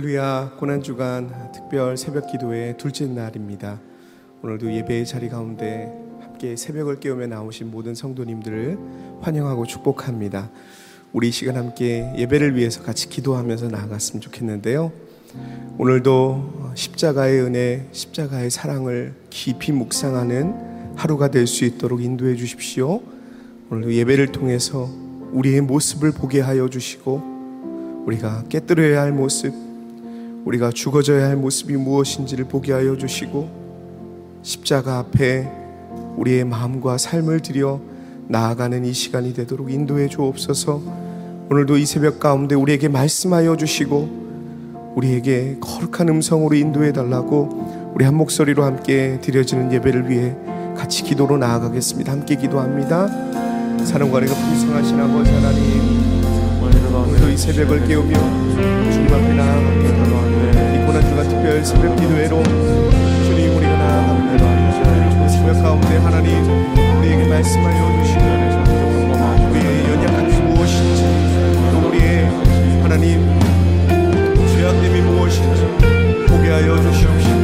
할렐루야 고난주간 특별 새벽 기도의 둘째 날입니다. 오늘도 예배의 자리 가운데 함께 새벽을 깨우며 나오신 모든 성도님들을 환영하고 축복합니다. 우리 이 시간 함께 예배를 위해서 같이 기도하면서 나아갔으면 좋겠는데요. 오늘도 십자가의 은혜, 십자가의 사랑을 깊이 묵상하는 하루가 될 수 있도록 인도해 주십시오. 오늘도 예배를 통해서 우리의 모습을 보게 하여 주시고 우리가 깨뜨려야 할 모습, 우리가 죽어져야 할 모습이 무엇인지를 보게 하여 주시고 십자가 앞에 우리의 마음과 삶을 들여 나아가는 이 시간이 되도록 인도해 주옵소서. 오늘도 이 새벽 가운데 우리에게 말씀하여 주시고 우리에게 거룩한 음성으로 인도해 달라고 우리 한 목소리로 함께 드려지는 예배를 위해 같이 기도로 나아가겠습니다. 함께 기도합니다. 사랑과리가 풍성하신 아버지 하나님 오늘도 이 새벽을 깨우며 주님 앞에 나아갑니다. 고난 특별 새벽 기도회로 주님 우리가 나아갑니다. 새벽 가운데 하나님 우리에게 말씀하여 주시고 우리의 연약함이 무엇인지 또 우리의 하나님 죄악됨이 무엇인지 보게 하여 주시옵시고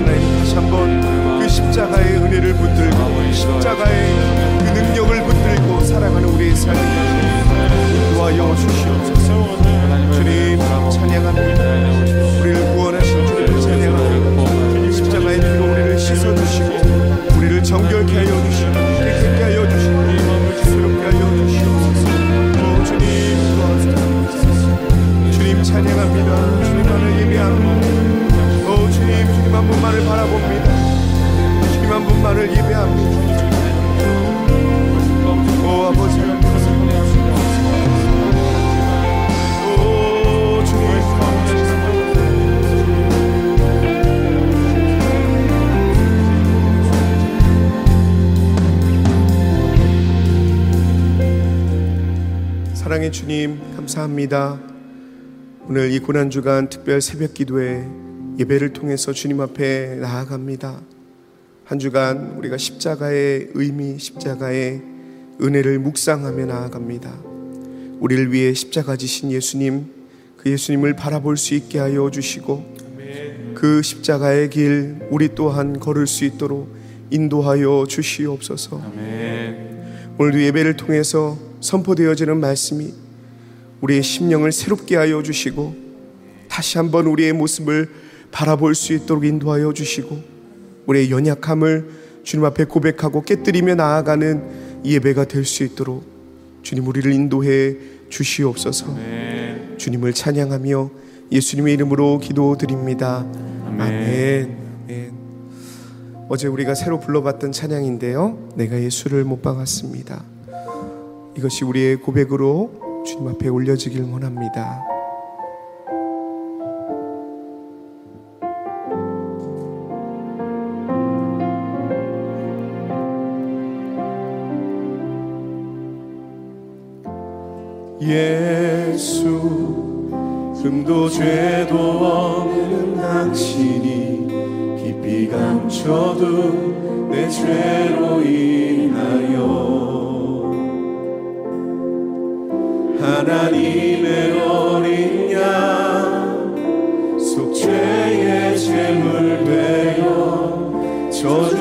하나님 다시 한번 그 십자가의 은혜를 붙들고 십자가의 그 능력을 붙들고 살아가는 우리의 삶을 도와여 주시옵소서 주님 찬양합니다 우리를 구원 정결케 하여 주시고 깨끗게 하여 주시고 새롭게 하여 주시옵소서. 오 주님 구원합니다 주님 찬양합니다. 주님만을 예배합니다 오 주님 주님 한 분만을 바라봅니다. 주님 한 분만을 예배합니다 오 아버지 사랑의 주님 감사합니다. 오늘 이 고난 주간 특별 새벽 기도회 예배를 통해서 주님 앞에 나아갑니다. 한 주간 우리가 십자가의 의미, 십자가의 은혜를 묵상하며 나아갑니다. 우리를 위해 십자가 지신 예수님, 그 예수님을 바라볼 수 있게 하여 주시고 그 십자가의 길 우리 또한 걸을 수 있도록 인도하여 주시옵소서. 오늘도 예배를 통해서 선포되어지는 말씀이 우리의 심령을 새롭게 하여 주시고 다시 한번 우리의 모습을 바라볼 수 있도록 인도하여 주시고 우리의 연약함을 주님 앞에 고백하고 깨뜨리며 나아가는 예배가 될 수 있도록 주님 우리를 인도해 주시옵소서. 주님을 찬양하며 예수님의 이름으로 기도드립니다. 아멘. 아멘. 어제 우리가 새로 불러봤던 찬양인데요. 내가 예수를 못 박았습니다. 이것이 우리의 고백으로 주님 앞에 올려지길 원합니다. 예수 흠도 죄도 없는 당신이 깊이 감춰둔 내 죄로 인하여 하나님의 어린 양 속죄의 제물 되어 저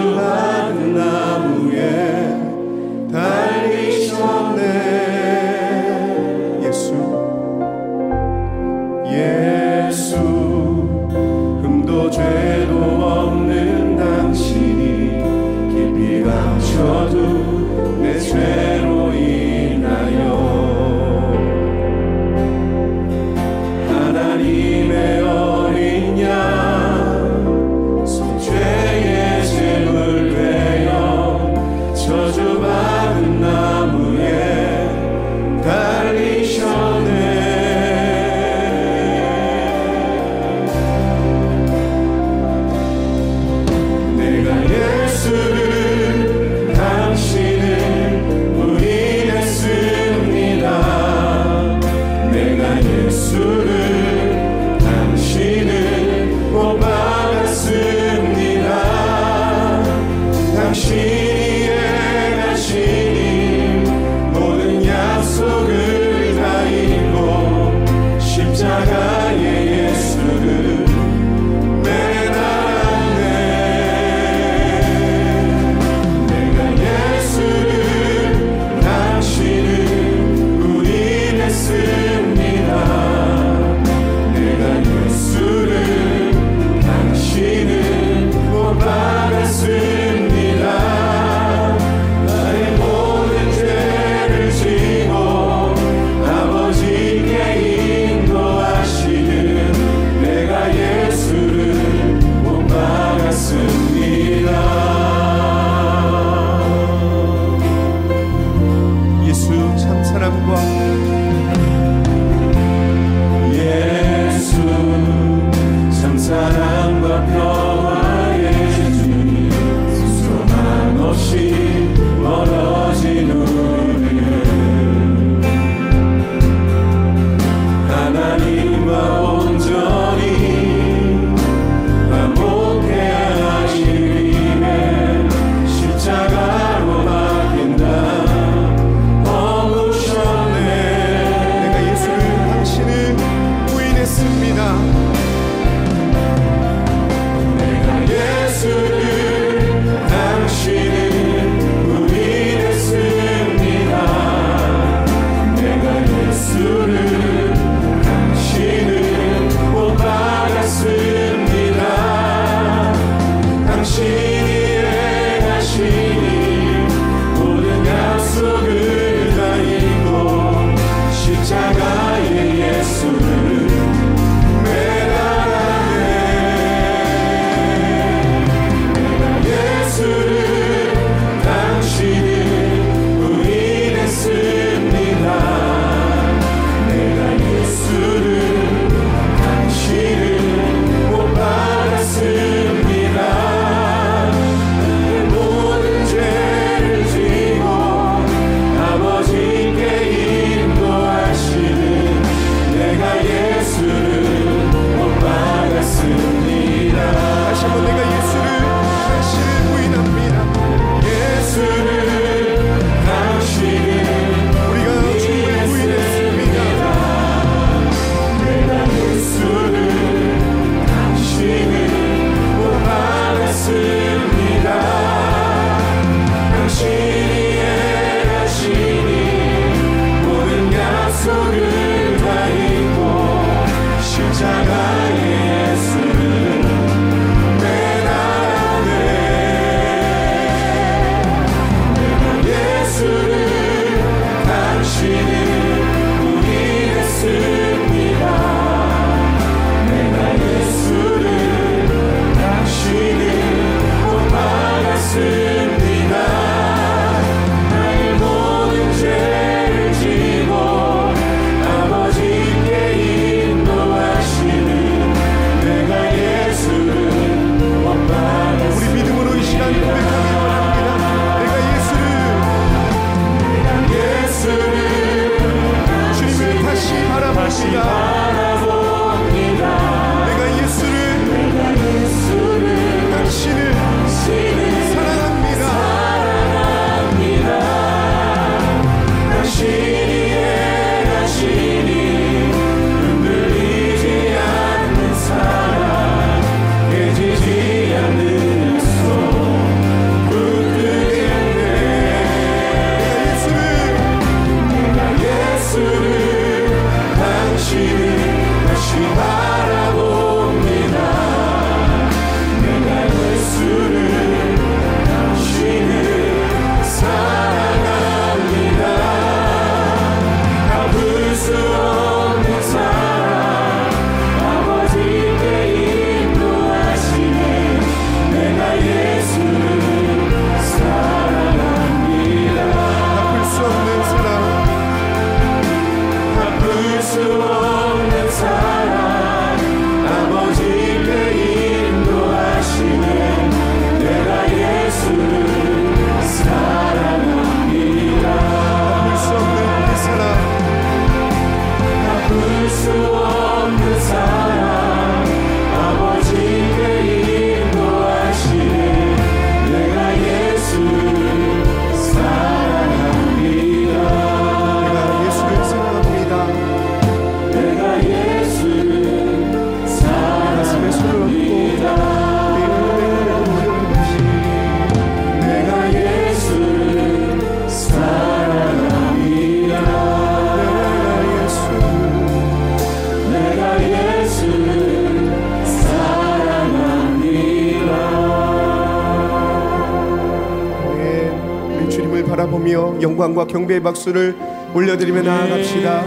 영광과 경배의 박수를 올려드리며 나아갑시다.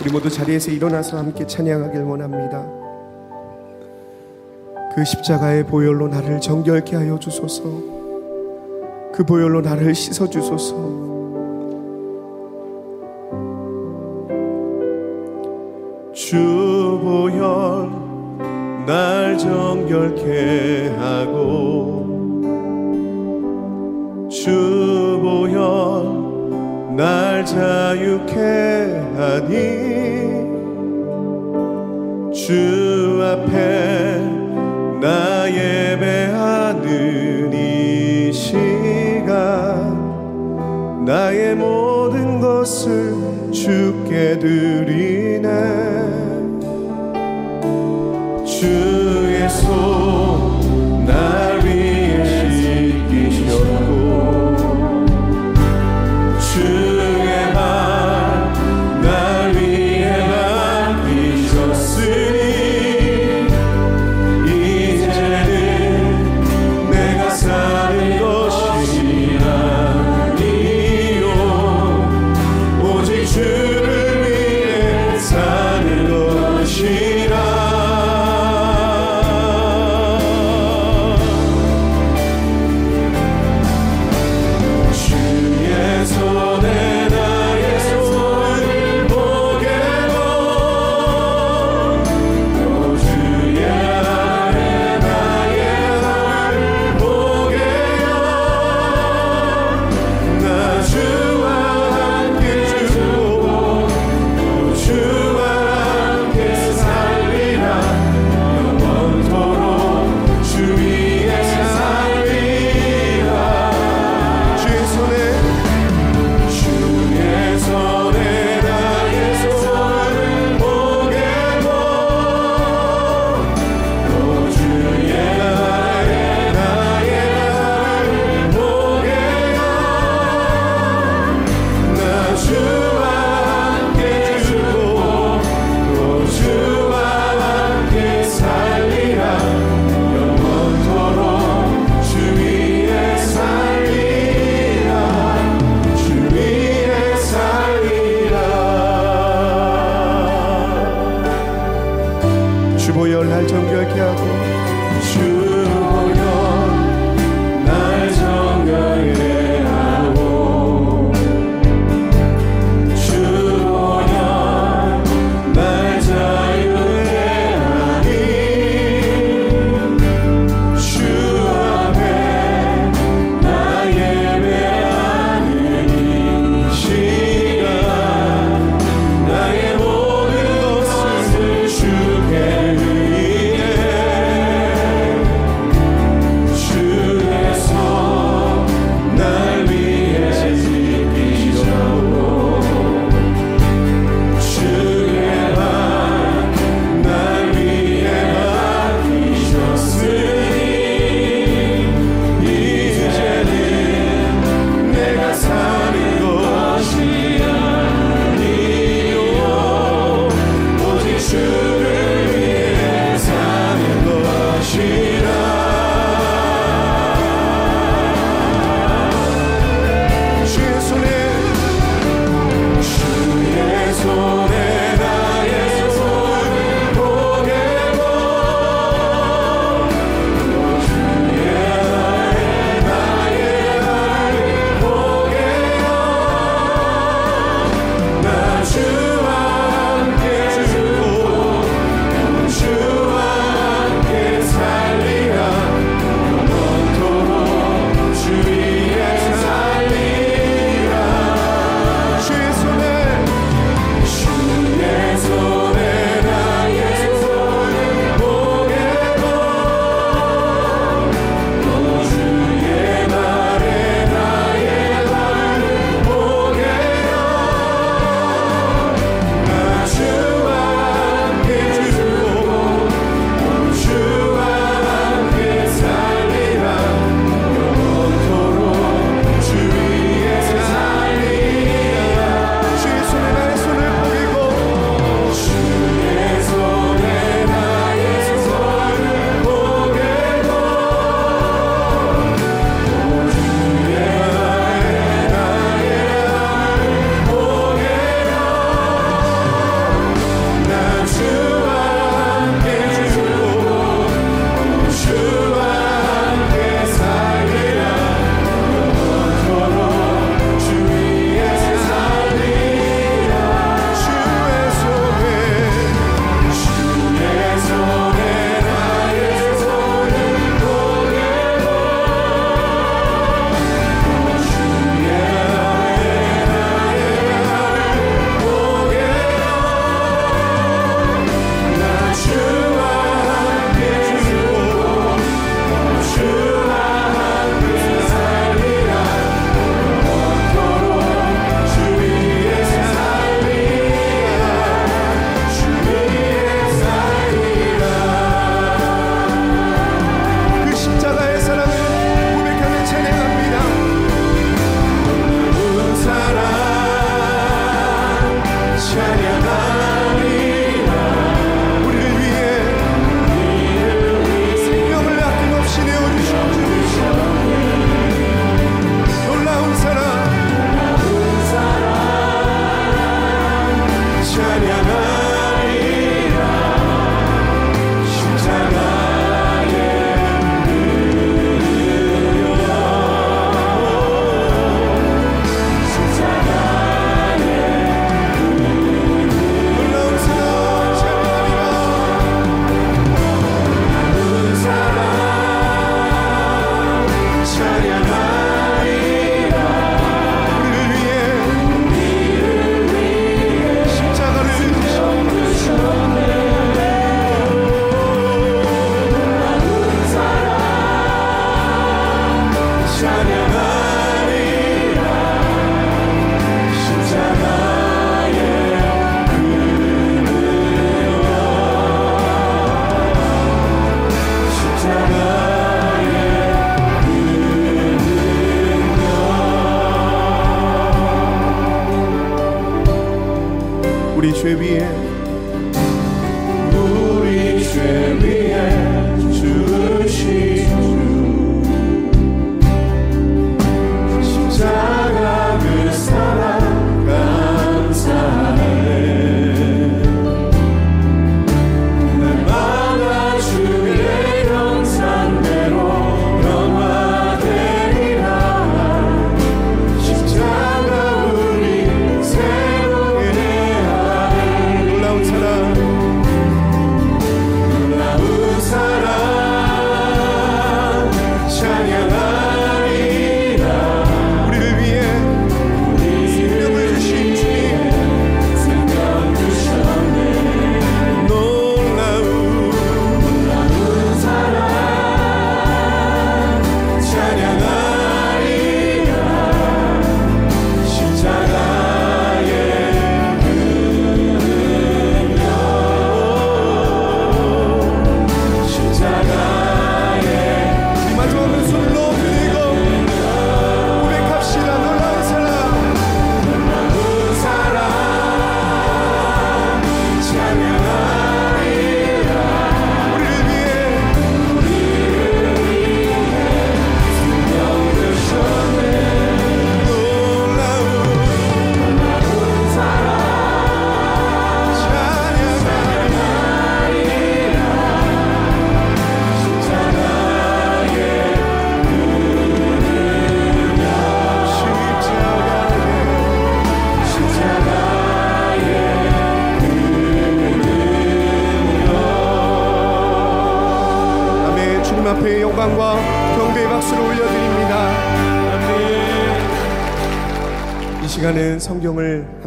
우리 모두 자리에서 일어나서 함께 찬양하길 원합니다. 그 십자가의 보혈로 나를 정결케 하여 주소서. 그 보혈로 나를 씻어 주소서. 주보열 날 정결케 하고 주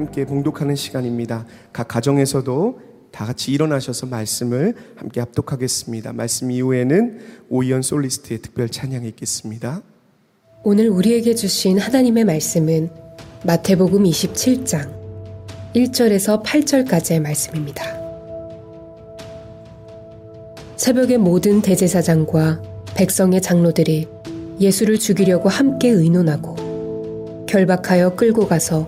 함께 봉독하는 시간입니다. 각 가정에서도 다 같이 일어나셔서 말씀을 함께 합독하겠습니다. 말씀 이후에는 오이연 솔리스트의 특별 찬양이 있겠습니다. 오늘 우리에게 주신 하나님의 말씀은 마태복음 27장 1절에서 8절까지의 말씀입니다. 새벽에 모든 대제사장과 백성의 장로들이 예수를 죽이려고 함께 의논하고 결박하여 끌고 가서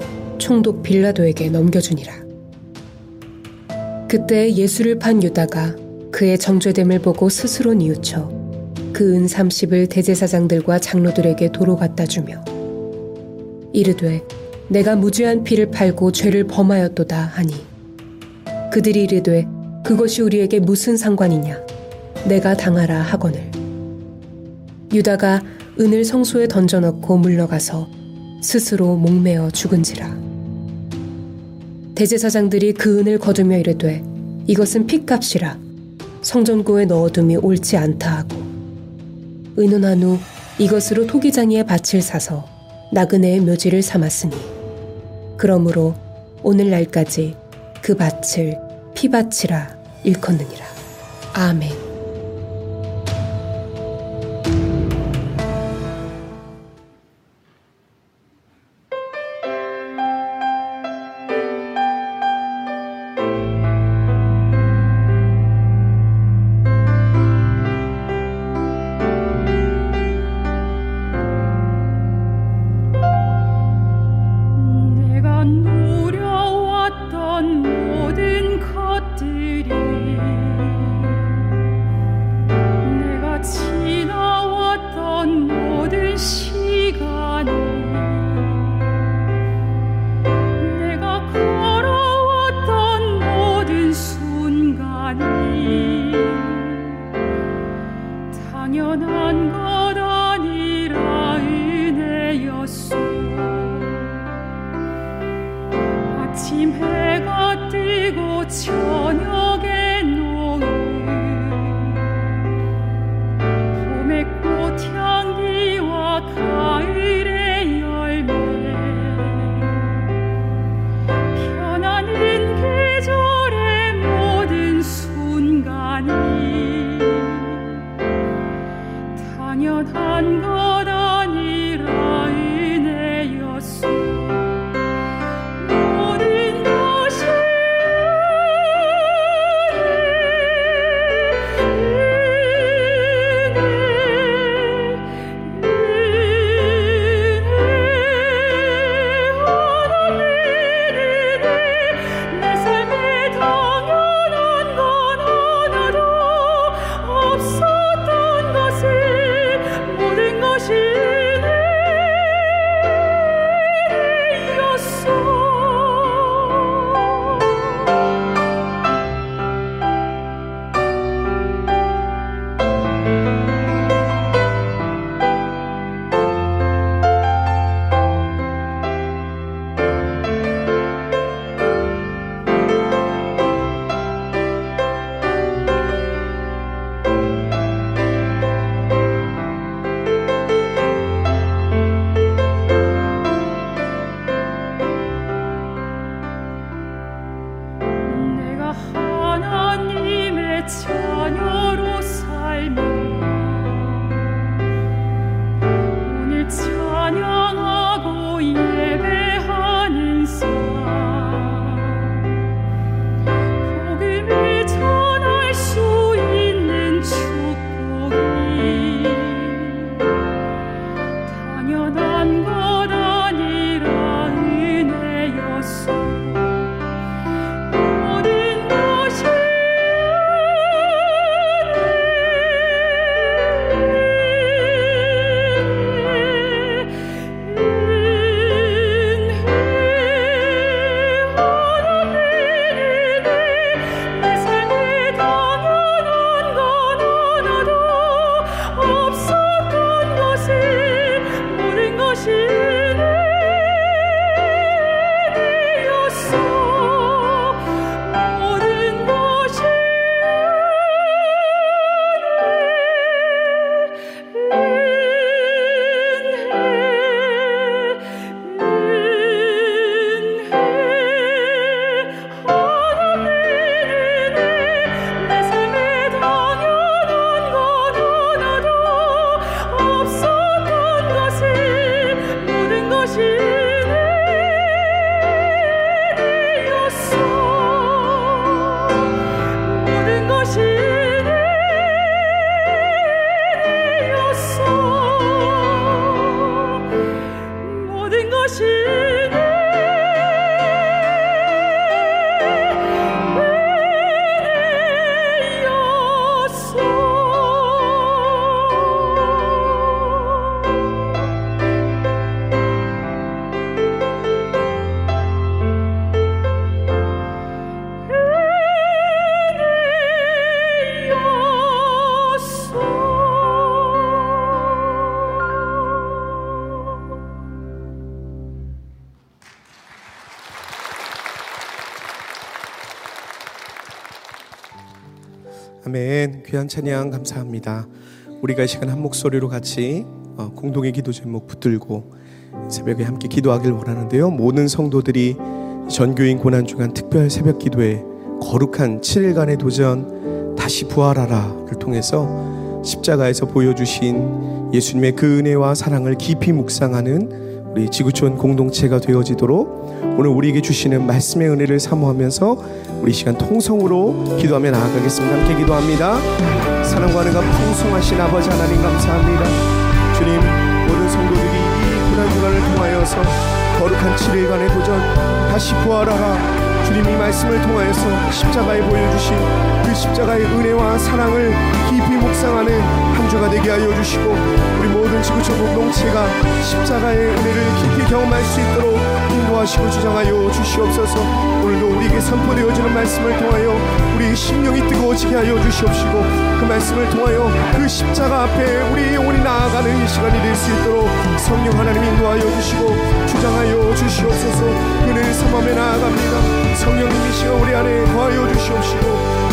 총독 빌라도에게 넘겨주니라. 그때 예수를 판 유다가 그의 정죄됨을 보고 스스로 뉘우쳐 그 은 30을 대제사장들과 장로들에게 도로 갖다 주며 이르되 내가 무죄한 피를 팔고 죄를 범하였도다 하니 그들이 이르되 그것이 우리에게 무슨 상관이냐? 내가 당하라 하거늘. 유다가 은을 성소에 던져넣고 물러가서 스스로 목매어 죽은지라 대제사장들이 그 은을 거두며 이르되 이것은 핏값이라 성전고에 넣어둠이 옳지 않다 하고 의논한 후 이것으로 토기장이의 밭을 사서 나그네의 묘지를 삼았으니 그러므로 오늘날까지 그 밭을 피밭이라 일컫느니라. 아멘. 귀한 찬양 감사합니다. 우리가 이 시간 한 목소리로 같이 어, 공동의 기도 제목 붙들고 새벽에 함께 기도하길 원하는데요. 모든 성도들이 전교인 고난 주간 특별 새벽 기도에 거룩한 7일간의 도전 다시 부활하라를 통해서 십자가에서 보여주신 예수님의 그 은혜와 사랑을 깊이 묵상하는 우리 지구촌 공동체가 되어지도록 오늘 우리에게 주시는 말씀의 은혜를 사모하면서 우리 시간 통성으로 기도하며 나아가겠습니다. 함께 기도합니다. 사랑과 은혜가 풍성하신 아버지 하나님 감사합니다. 주님 모든 성도들이 이 고난 주간을 통하여서 거룩한 7일간의 도전 다시 부활하라 주님 이 말씀을 통하여서 십자가에 보여주신 그 십자가의 은혜와 사랑을 깊이 묵상하는 한 주가 되게 하여 주시고 우리 모든 지구촌 공동체가 십자가의 은혜를 깊이 경험할 수 있도록 인도하시고 주장하여 주시옵소서. 오늘도 우리에게 선포되어지는 말씀을 통하여 우리 심령이 뜨거워지게 하여 주시옵시고 그 말씀을 통하여 그 십자가 앞에 우리 영혼이 나아가는 이 시간이 될 수 있도록 성령 하나님 인도하여 주시고 주장하여 주시옵소서. 은혜를 삼하며 나아갑니다 성령님이 시간 우리 안에 거하여 주시옵시고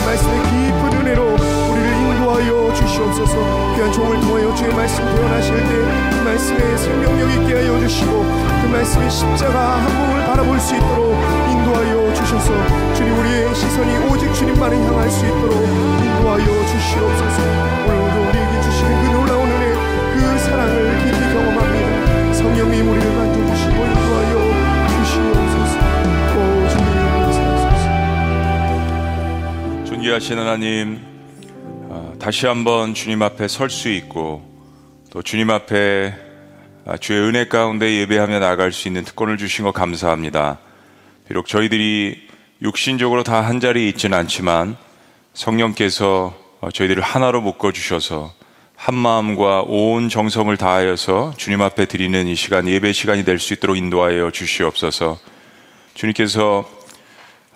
말씀의 깊은 은혜로 우리를 인도하여 주시옵소서. 귀한 종을 통하여 주의 말씀 표현하실 때 그 말씀에 생명력 있게 하여 주시고 그 말씀의 십자가 한 몸을 바라볼 수 있도록 인도하여 주셔서 주님 우리의 시선이 오직 주님만을 향할 수 있도록 인도하여 주시옵소서. 오늘도 우리에게 주시는 그 놀라운 은혜 그 사랑을 깊이 경험합니다. 성령님 우리를 존귀하신 하나님, 어, 다시 한번 주님 앞에 설 수 있고 또 주님 앞에 아, 주의 은혜 가운데 예배하며 나갈 수 있는 특권을 주신 것 감사합니다. 비록 저희들이 육신적으로 다 한 자리에 있지는 않지만 성령께서 어, 저희들을 하나로 묶어 주셔서 한 마음과 온 정성을 다하여서 주님 앞에 드리는 이 시간 예배 시간이 될 수 있도록 인도하여 주시옵소서. 주님께서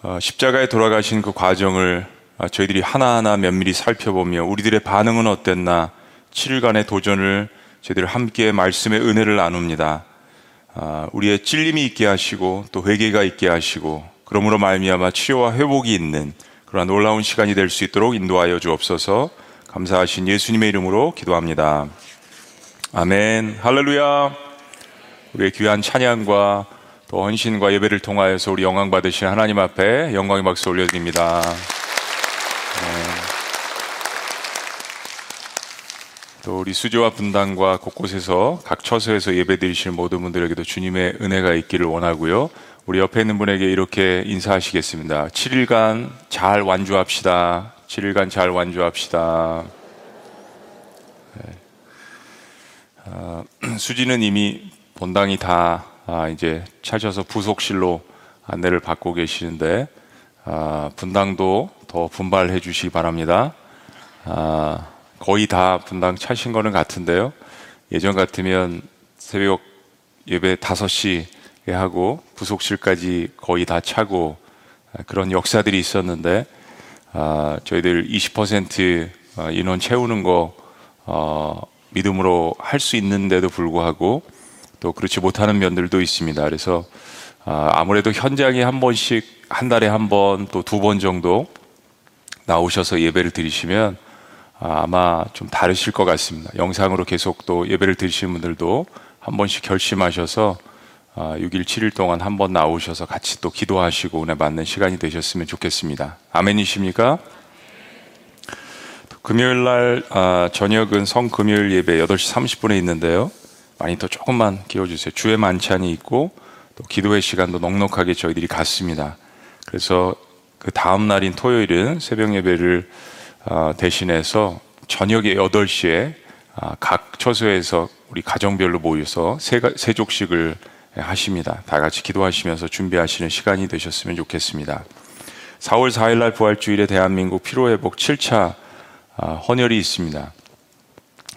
어, 십자가에 돌아가신 그 과정을 아, 저희들이 하나하나 면밀히 살펴보며 우리들의 반응은 어땠나 7일간의 도전을 저희들 함께 말씀의 은혜를 나눕니다. 아, 우리의 찔림이 있게 하시고 또 회개가 있게 하시고 그러므로 말미암아 치료와 회복이 있는 그러한 놀라운 시간이 될 수 있도록 인도하여 주옵소서. 감사하신 예수님의 이름으로 기도합니다. 아멘. 할렐루야. 우리의 귀한 찬양과 또 헌신과 예배를 통하여서 우리 영광 받으신 하나님 앞에 영광의 박수 올려드립니다. 또 우리 수조와 분당과 곳곳에서 각 처소에서 예배 드리시는 모든 분들에게도 주님의 은혜가 있기를 원하고요. 우리 옆에 있는 분에게 이렇게 인사하시겠습니다. 7일간 잘 완주합시다. 7일간 잘 완주합시다. 네. 아, 수지는 이미 본당이 다 아, 이제 찾아서 부속실로 안내를 받고 계시는데 아, 분당도 더 분발해 주시기 바랍니다. 아, 거의 다 분당 차신 거는 같은데요. 예전 같으면 새벽 예배 5시에 하고 부속실까지 거의 다 차고 그런 역사들이 있었는데 아, 저희들 20% 인원 채우는 거 어, 믿음으로 할 수 있는데도 불구하고 또 그렇지 못하는 면들도 있습니다. 그래서 아, 아무래도 현장에 한 번씩 한 달에 한 번 또 두 번 정도 나오셔서 예배를 드리시면 아, 아마 좀 다르실 것 같습니다. 영상으로 계속 또 예배를 드리시는 분들도 한 번씩 결심하셔서 6일, 아, 7일 동안 한 번 나오셔서 같이 또 기도하시고 은혜 받는 시간이 되셨으면 좋겠습니다. 아멘이십니까? 금요일 날 아, 저녁은 성 금요일 예배 8시 30분에 있는데요. 많이 더 조금만 끼워주세요. 주의 만찬이 있고 또 기도회 시간도 넉넉하게 저희들이 갔습니다. 그래서 그 다음 날인 토요일은 새벽 예배를 어, 대신해서 저녁에 8시에 아, 각 처소에서 우리 가정별로 모여서 세족식을 하십니다. 다 같이 기도하시면서 준비하시는 시간이 되셨으면 좋겠습니다. 4월 4일 날 부활주일에 대한민국 피로회복 7차 아, 헌혈이 있습니다.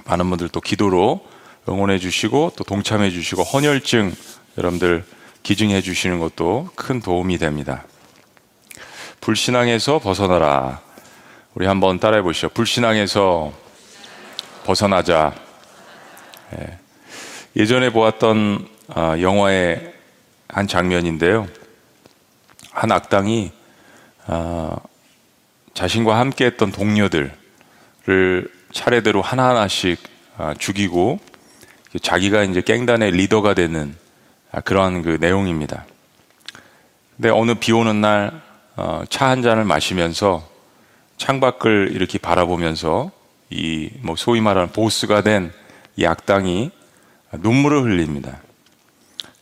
많은 분들 또 기도로 응원해 주시고 또 동참해 주시고 헌혈증 여러분들 기증해 주시는 것도 큰 도움이 됩니다. 불신앙에서 벗어나라. 우리 한번 따라해 보시죠. 불신앙에서 벗어나자. 예. 예전에 보았던 아, 영화의 한 장면인데요. 한 악당이 아, 자신과 함께 했던 동료들을 차례대로 하나하나씩 아, 죽이고 자기가 이제 깽단의 리더가 되는 아, 그러한 그 내용입니다. 근데 어느 비 오는 날 차한 어, 잔을 마시면서 창밖을 이렇게 바라보면서 이 뭐 소위 말하는 보스가 된이 악당이 눈물을 흘립니다.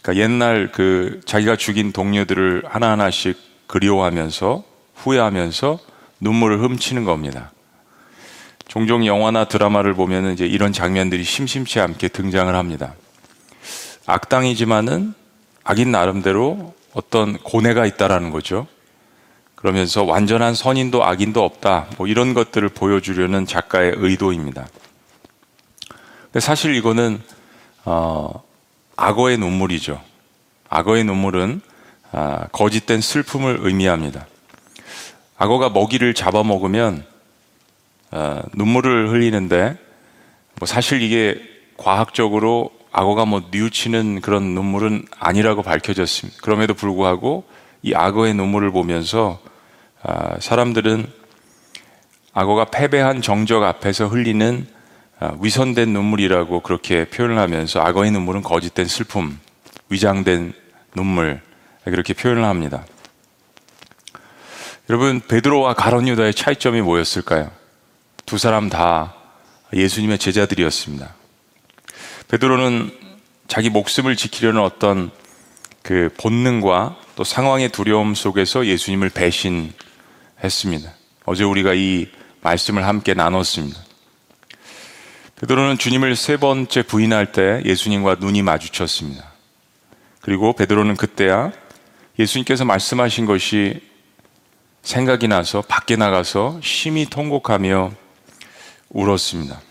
그러니까 옛날 그 자기가 죽인 동료들을 하나하나씩 그리워하면서 후회하면서 눈물을 훔치는 겁니다. 종종 영화나 드라마를 보면 이제 이런 장면들이 심심치 않게 등장을 합니다. 악당이지만은 악인 나름대로 어떤 고뇌가 있다라는 거죠. 그러면서 완전한 선인도 악인도 없다. 뭐 이런 것들을 보여주려는 작가의 의도입니다. 근데 사실 이거는 어, 악어의 눈물이죠. 악어의 눈물은 아, 거짓된 슬픔을 의미합니다. 악어가 먹이를 잡아먹으면 어, 눈물을 흘리는데 뭐 사실 이게 과학적으로 악어가 뭐 뉘우치는 그런 눈물은 아니라고 밝혀졌습니다. 그럼에도 불구하고 이 악어의 눈물을 보면서 아, 사람들은 악어가 패배한 정적 앞에서 흘리는 아, 위선된 눈물이라고 그렇게 표현을 하면서 악어의 눈물은 거짓된 슬픔, 위장된 눈물 그렇게 표현을 합니다. 여러분 베드로와 가론 유다의 차이점이 뭐였을까요? 두 사람 다 예수님의 제자들이었습니다. 베드로는 자기 목숨을 지키려는 어떤 그 본능과 또 상황의 두려움 속에서 예수님을 배신 했습니다. 어제 우리가 이 말씀을 함께 나눴습니다. 베드로는 주님을 세 번째 부인할 때 예수님과 눈이 마주쳤습니다. 그리고 베드로는 그때야 예수님께서 말씀하신 것이 생각이 나서 밖에 나가서 심히 통곡하며 울었습니다.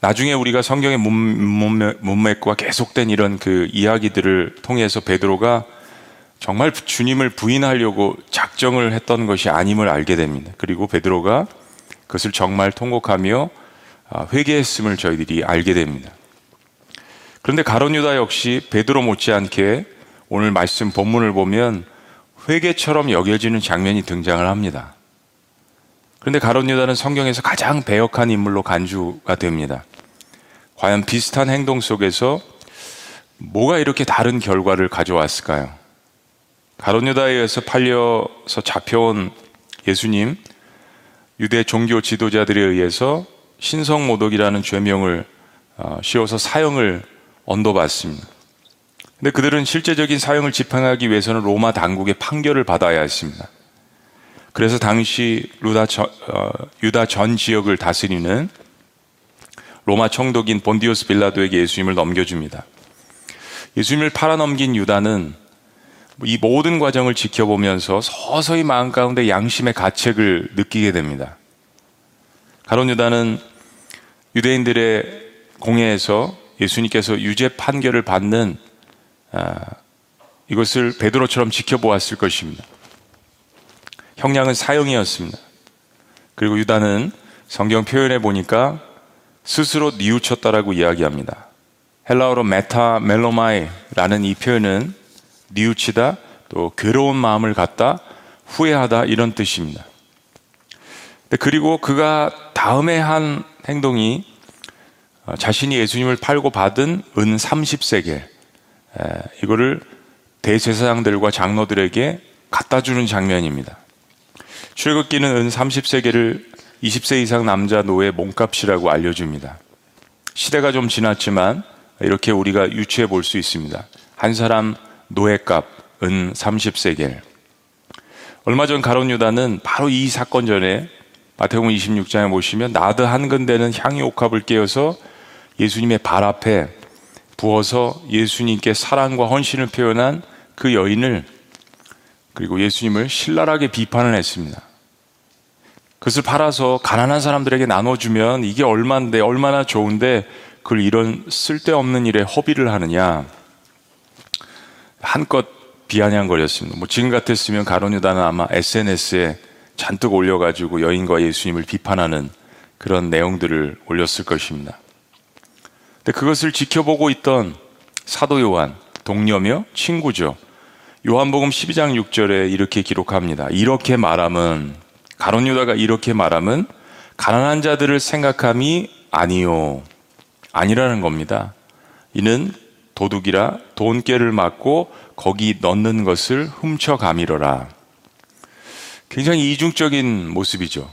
나중에 우리가 성경의 문맥과 계속된 이런 그 이야기들을 통해서 베드로가 정말 주님을 부인하려고 작정을 했던 것이 아님을 알게 됩니다. 그리고 베드로가 그것을 정말 통곡하며 아, 회개했음을 저희들이 알게 됩니다. 그런데 가론 유다 역시 베드로 못지않게 오늘 말씀 본문을 보면 회개처럼 여겨지는 장면이 등장을 합니다. 그런데 가론 유다는 성경에서 가장 배역한 인물로 간주가 됩니다. 과연 비슷한 행동 속에서 뭐가 이렇게 다른 결과를 가져왔을까요? 가론 유다에 의해서 팔려서 잡혀온 예수님, 유대 종교 지도자들에 의해서 신성모독이라는 죄명을 어, 씌워서 사형을 언도받습니다. 근데 그들은 실제적인 사형을 집행하기 위해서는 로마 당국의 판결을 받아야 했습니다. 그래서 당시 루다 전, 어, 유다 전 지역을 다스리는 로마 총독인 본디오스 빌라도에게 예수님을 넘겨줍니다. 예수님을 팔아넘긴 유다는 이 모든 과정을 지켜보면서 서서히 마음 가운데 양심의 가책을 느끼게 됩니다. 가론 유다는 유대인들의 공회에서 예수님께서 유죄 판결을 받는 아, 이것을 베드로처럼 지켜보았을 것입니다. 형량은 사형이었습니다. 그리고 유다는 성경 표현에 보니까 스스로 뉘우쳤다라고 이야기합니다. 헬라어로 μεταμέλομαι라는 이 표현은 뉘우치다 또 괴로운 마음을 갖다 후회하다 이런 뜻입니다. 그리고 그가 다음에 한 행동이 자신이 예수님을 팔고 받은 은 30세겔 이거를 대제사장들과 장로들에게 갖다 주는 장면입니다. 출애굽기는 은 30세겔을 20세 이상 남자 노예 몸값이라고 알려줍니다. 시대가 좀 지났지만 이렇게 우리가 유추해 볼 수 있습니다. 한 사람 노예값 은 30세겔. 얼마 전 가론 유다는 바로 이 사건 전에 마태복음 26장에 보시면 나드 한 근대는 향유 옥합을 깨어서 예수님의 발 앞에 부어서 예수님께 사랑과 헌신을 표현한 그 여인을 그리고 예수님을 신랄하게 비판을 했습니다. 그것을 팔아서 가난한 사람들에게 나눠주면 이게 얼마인데 얼마나 좋은데 그걸 이런 쓸데없는 일에 허비를 하느냐 한껏 비아냥거렸습니다. 뭐 지금 같았으면 가론유다는 아마 SNS에 잔뜩 올려가지고 여인과 예수님을 비판하는 그런 내용들을 올렸을 것입니다. 근데 그것을 지켜보고 있던 사도 요한, 동료며 친구죠. 요한복음 12장 6절에 이렇게 기록합니다. 이렇게 말함은 가론 유다가 이렇게 말함은 가난한 자들을 생각함이 아니요 아니라는 겁니다. 이는 도둑이라 돈깨를 맞고 거기 넣는 것을 훔쳐가미러라. 굉장히 이중적인 모습이죠.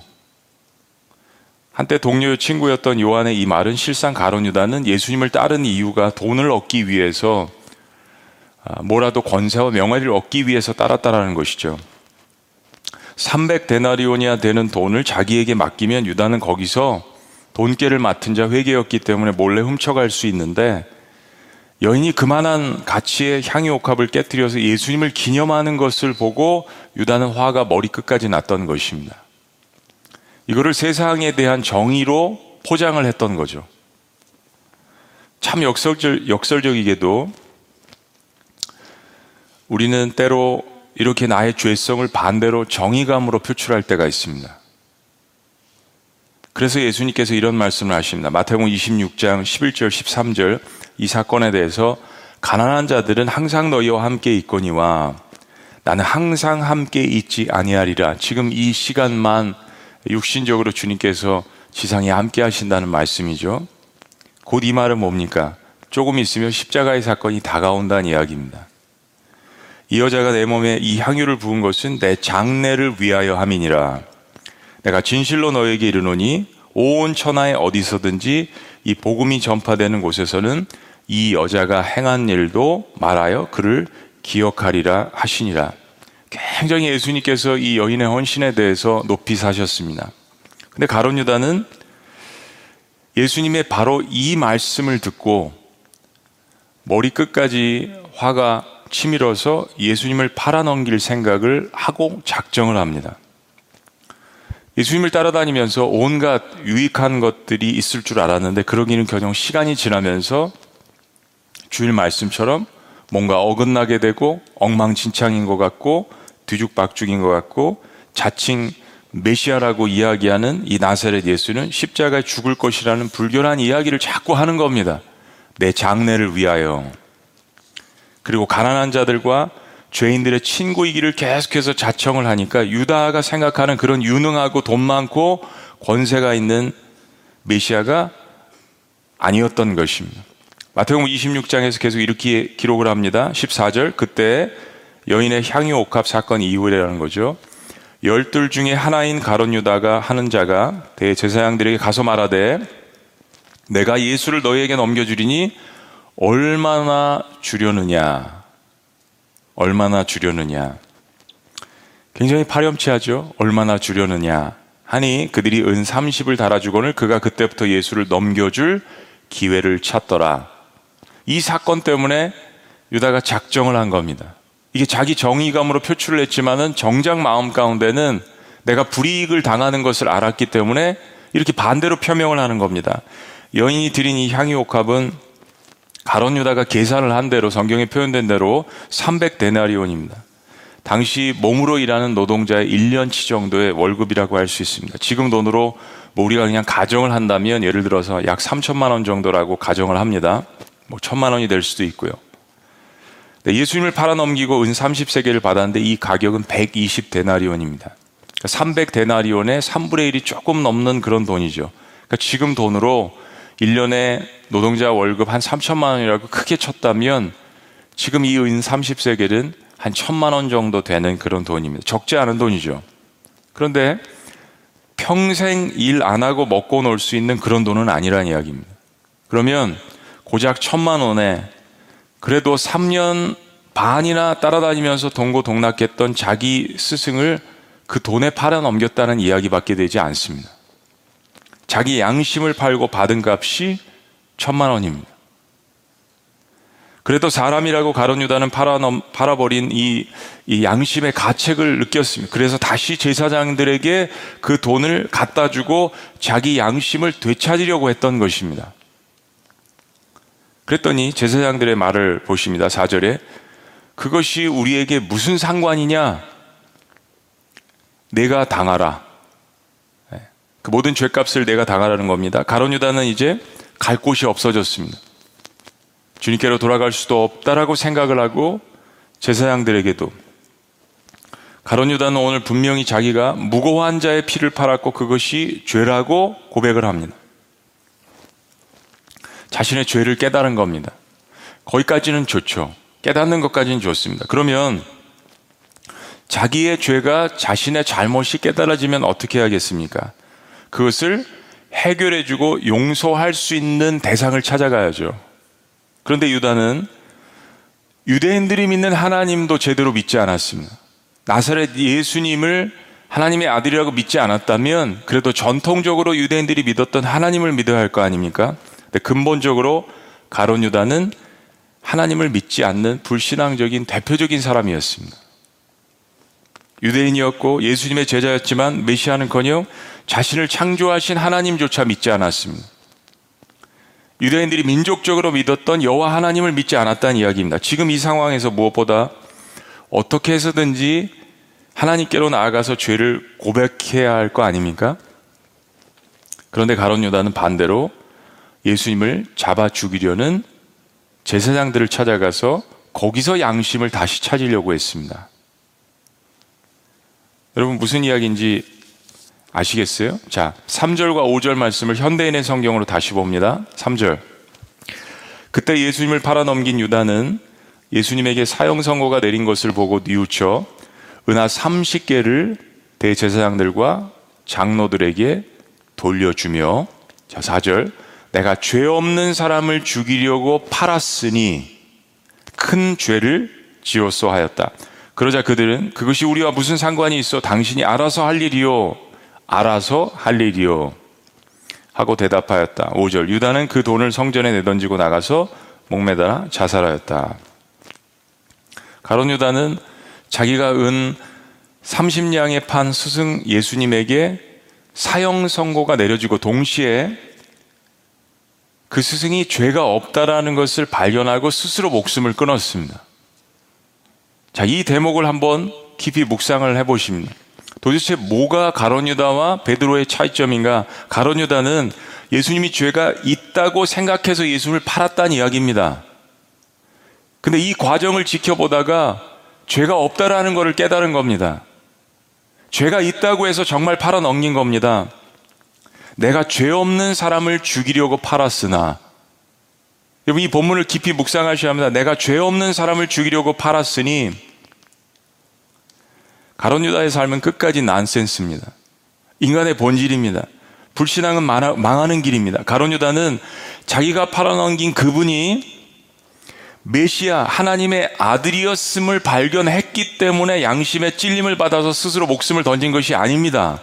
한때 동료 친구였던 요한의 이 말은 실상 가론 유다는 예수님을 따른 이유가 돈을 얻기 위해서 아, 뭐라도 권세와 명예를 얻기 위해서 따랐다라는 것이죠. 300데나리온이야 되는 돈을 자기에게 맡기면 유다는 거기서 돈깨를 맡은 자 회계였기 때문에 몰래 훔쳐갈 수 있는데 여인이 그만한 가치의 향유옥합을 깨뜨려서 예수님을 기념하는 것을 보고 유다는 화가 머리끝까지 났던 것입니다. 이거를 세상에 대한 정의로 포장을 했던 거죠. 참 역설적, 역설적이게도 우리는 때로 이렇게 나의 죄성을 반대로 정의감으로 표출할 때가 있습니다. 그래서 예수님께서 이런 말씀을 하십니다. 마태복음 26장 11절 13절 이 사건에 대해서 가난한 자들은 항상 너희와 함께 있거니와 나는 항상 함께 있지 아니하리라. 지금 이 시간만 육신적으로 주님께서 지상에 함께 하신다는 말씀이죠. 곧 이 말은 뭡니까? 조금 있으면 십자가의 사건이 다가온다는 이야기입니다. 이 여자가 내 몸에 이 향유를 부은 것은 내 장례를 위하여 함이니라. 내가 진실로 너에게 이르노니 온 천하에 어디서든지 이 복음이 전파되는 곳에서는 이 여자가 행한 일도 말하여 그를 기억하리라 하시니라. 굉장히 예수님께서 이 여인의 헌신에 대해서 높이 사셨습니다. 근데 가론 유다는 예수님의 바로 이 말씀을 듣고 머리 끝까지 화가 치밀어서 예수님을 팔아넘길 생각을 하고 작정을 합니다. 예수님을 따라다니면서 온갖 유익한 것들이 있을 줄 알았는데 그러기는 그냥 시간이 지나면서 주일 말씀처럼 뭔가 어긋나게 되고 엉망진창인 것 같고 뒤죽박죽인 것 같고 자칭 메시아라고 이야기하는 이 나사렛 예수는 십자가에 죽을 것이라는 불결한 이야기를 자꾸 하는 겁니다. 내 장래를 위하여. 그리고 가난한 자들과 죄인들의 친구이기를 계속해서 자청을 하니까 유다가 생각하는 그런 유능하고 돈 많고 권세가 있는 메시아가 아니었던 것입니다. 마태복음 26장에서 계속 이렇게 기록을 합니다. 14절 그때 여인의 향유 옥합 사건 이후라는 거죠. 열둘 중에 하나인 가론 유다가 하는 자가 대제사장들에게 가서 말하되 내가 예수를 너희에게 넘겨주리니 얼마나 주려느냐 얼마나 주려느냐 굉장히 파렴치하죠. 얼마나 주려느냐 하니 그들이 은 30을 달아주거늘 그가 그때부터 예수를 넘겨줄 기회를 찾더라. 이 사건 때문에 유다가 작정을 한 겁니다. 이게 자기 정의감으로 표출을 했지만은 정작 마음 가운데는 내가 불이익을 당하는 것을 알았기 때문에 이렇게 반대로 표명을 하는 겁니다. 여인이 드린 이 향유 옥합은 가론 유다가 계산을 한 대로 성경에 표현된 대로 300데나리온입니다. 당시 몸으로 일하는 노동자의 1년치 정도의 월급이라고 할 수 있습니다. 지금 돈으로 뭐 우리가 그냥 가정을 한다면 예를 들어서 약 3천만 원 정도라고 가정을 합니다. 뭐 천만 원이 될 수도 있고요. 네, 예수님을 팔아넘기고 은 30세계를 받았는데 이 가격은 120데나리온입니다. 300데나리온의 3분의 1이 조금 넘는 그런 돈이죠. 그러니까 지금 돈으로 1년에 노동자 월급 한 3천만 원이라고 크게 쳤다면 지금 이 은 30세겔은 한 천만 원 정도 되는 그런 돈입니다. 적지 않은 돈이죠. 그런데 평생 일 안 하고 먹고 놀 수 있는 그런 돈은 아니란 이야기입니다. 그러면 고작 천만 원에 그래도 3년 반이나 따라다니면서 동고동락했던 자기 스승을 그 돈에 팔아 넘겼다는 이야기밖에 되지 않습니다. 자기 양심을 팔고 받은 값이 천만 원입니다. 그래도 사람이라고 가론 유다는 팔아 넘, 팔아버린 이, 이 양심의 가책을 느꼈습니다. 그래서 다시 제사장들에게 그 돈을 갖다 주고 자기 양심을 되찾으려고 했던 것입니다. 그랬더니 제사장들의 말을 보십니다. 4절에 그것이 우리에게 무슨 상관이냐? 내가 당하라. 네. 그 모든 죄값을 내가 당하라는 겁니다. 가론 유다는 이제 갈 곳이 없어졌습니다. 주님께로 돌아갈 수도 없다라고 생각을 하고 제사장들에게도 가론 유다는 오늘 분명히 자기가 무고한 자의 피를 팔았고 그것이 죄라고 고백을 합니다. 자신의 죄를 깨달은 겁니다. 거기까지는 좋죠. 깨닫는 것까지는 좋습니다. 그러면 자기의 죄가 자신의 잘못이 깨달아지면 어떻게 하겠습니까? 그것을 해결해주고 용서할 수 있는 대상을 찾아가야죠. 그런데 유다는 유대인들이 믿는 하나님도 제대로 믿지 않았습니다. 나사렛 예수님을 하나님의 아들이라고 믿지 않았다면 그래도 전통적으로 유대인들이 믿었던 하나님을 믿어야 할 거 아닙니까? 근데 근본적으로 가론 유다는 하나님을 믿지 않는 불신앙적인 대표적인 사람이었습니다. 유대인이었고 예수님의 제자였지만 메시아는커녕 자신을 창조하신 하나님조차 믿지 않았습니다. 유대인들이 민족적으로 믿었던 여호와 하나님을 믿지 않았다는 이야기입니다. 지금 이 상황에서 무엇보다 어떻게 해서든지 하나님께로 나아가서 죄를 고백해야 할 거 아닙니까? 그런데 가론 유다는 반대로 예수님을 잡아 죽이려는 제사장들을 찾아가서 거기서 양심을 다시 찾으려고 했습니다. 여러분 무슨 이야기인지 아시겠어요? 자, 3절과 5절 말씀을 현대인의 성경으로 다시 봅니다. 3절. 그때 예수님을 팔아넘긴 유다는 예수님에게 사형 선고가 내린 것을 보고 뉘우쳐 은하 30개를 대제사장들과 장로들에게 돌려주며 자, 4절. 내가 죄 없는 사람을 죽이려고 팔았으니 큰 죄를 지었소 하였다. 그러자 그들은 그것이 우리와 무슨 상관이 있어 당신이 알아서 할 일이요. 알아서 할 일이요. 하고 대답하였다. 5절. 유다는 그 돈을 성전에 내던지고 나가서 목매달아 자살하였다. 가론 유다는 자기가 은 30냥의 판 스승 예수님에게 사형 선고가 내려지고 동시에 그 스승이 죄가 없다라는 것을 발견하고 스스로 목숨을 끊었습니다. 자, 이 대목을 한번 깊이 묵상을 해보십니다. 도대체 뭐가 가론유다와 베드로의 차이점인가? 가론유다는 예수님이 죄가 있다고 생각해서 예수님을 팔았다는 이야기입니다. 근데 이 과정을 지켜보다가 죄가 없다라는 것을 깨달은 겁니다. 죄가 있다고 해서 정말 팔아 넘긴 겁니다. 내가 죄 없는 사람을 죽이려고 팔았으나 여러분 이 본문을 깊이 묵상하셔야 합니다. 내가 죄 없는 사람을 죽이려고 팔았으니 가론 유다의 삶은 끝까지 난센스입니다. 인간의 본질입니다. 불신앙은 망하는 길입니다. 가론 유다는 자기가 팔아넘긴 그분이 메시아 하나님의 아들이었음을 발견했기 때문에 양심의 찔림을 받아서 스스로 목숨을 던진 것이 아닙니다.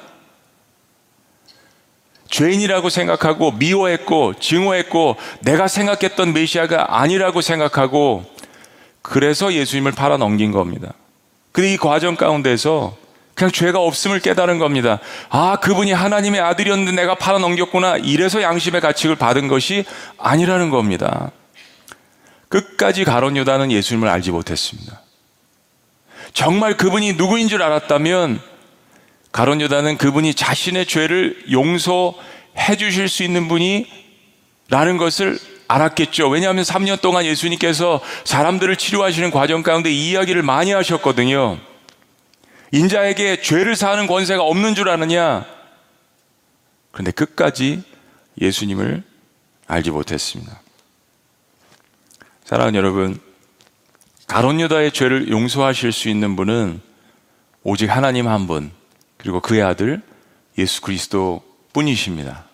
죄인이라고 생각하고 미워했고 증오했고 내가 생각했던 메시아가 아니라고 생각하고 그래서 예수님을 팔아 넘긴 겁니다. 근데 이 과정 가운데서 그냥 죄가 없음을 깨달은 겁니다. 아, 그분이 하나님의 아들이었는데 내가 팔아 넘겼구나. 이래서 양심의 가책을 받은 것이 아니라는 겁니다. 끝까지 가론 유다는 예수님을 알지 못했습니다. 정말 그분이 누구인 줄 알았다면 가론 유다는 그분이 자신의 죄를 용서해 주실 수 있는 분이 라는 것을 알았겠죠. 왜냐하면 3년 동안 예수님께서 사람들을 치료하시는 과정 가운데 이 이야기를 많이 하셨거든요. 인자에게 죄를 사하는 권세가 없는 줄 아느냐? 그런데 끝까지 예수님을 알지 못했습니다. 사랑하는 여러분, 가론 유다의 죄를 용서하실 수 있는 분은 오직 하나님 한 분, 그리고 그의 아들 예수 그리스도 뿐이십니다.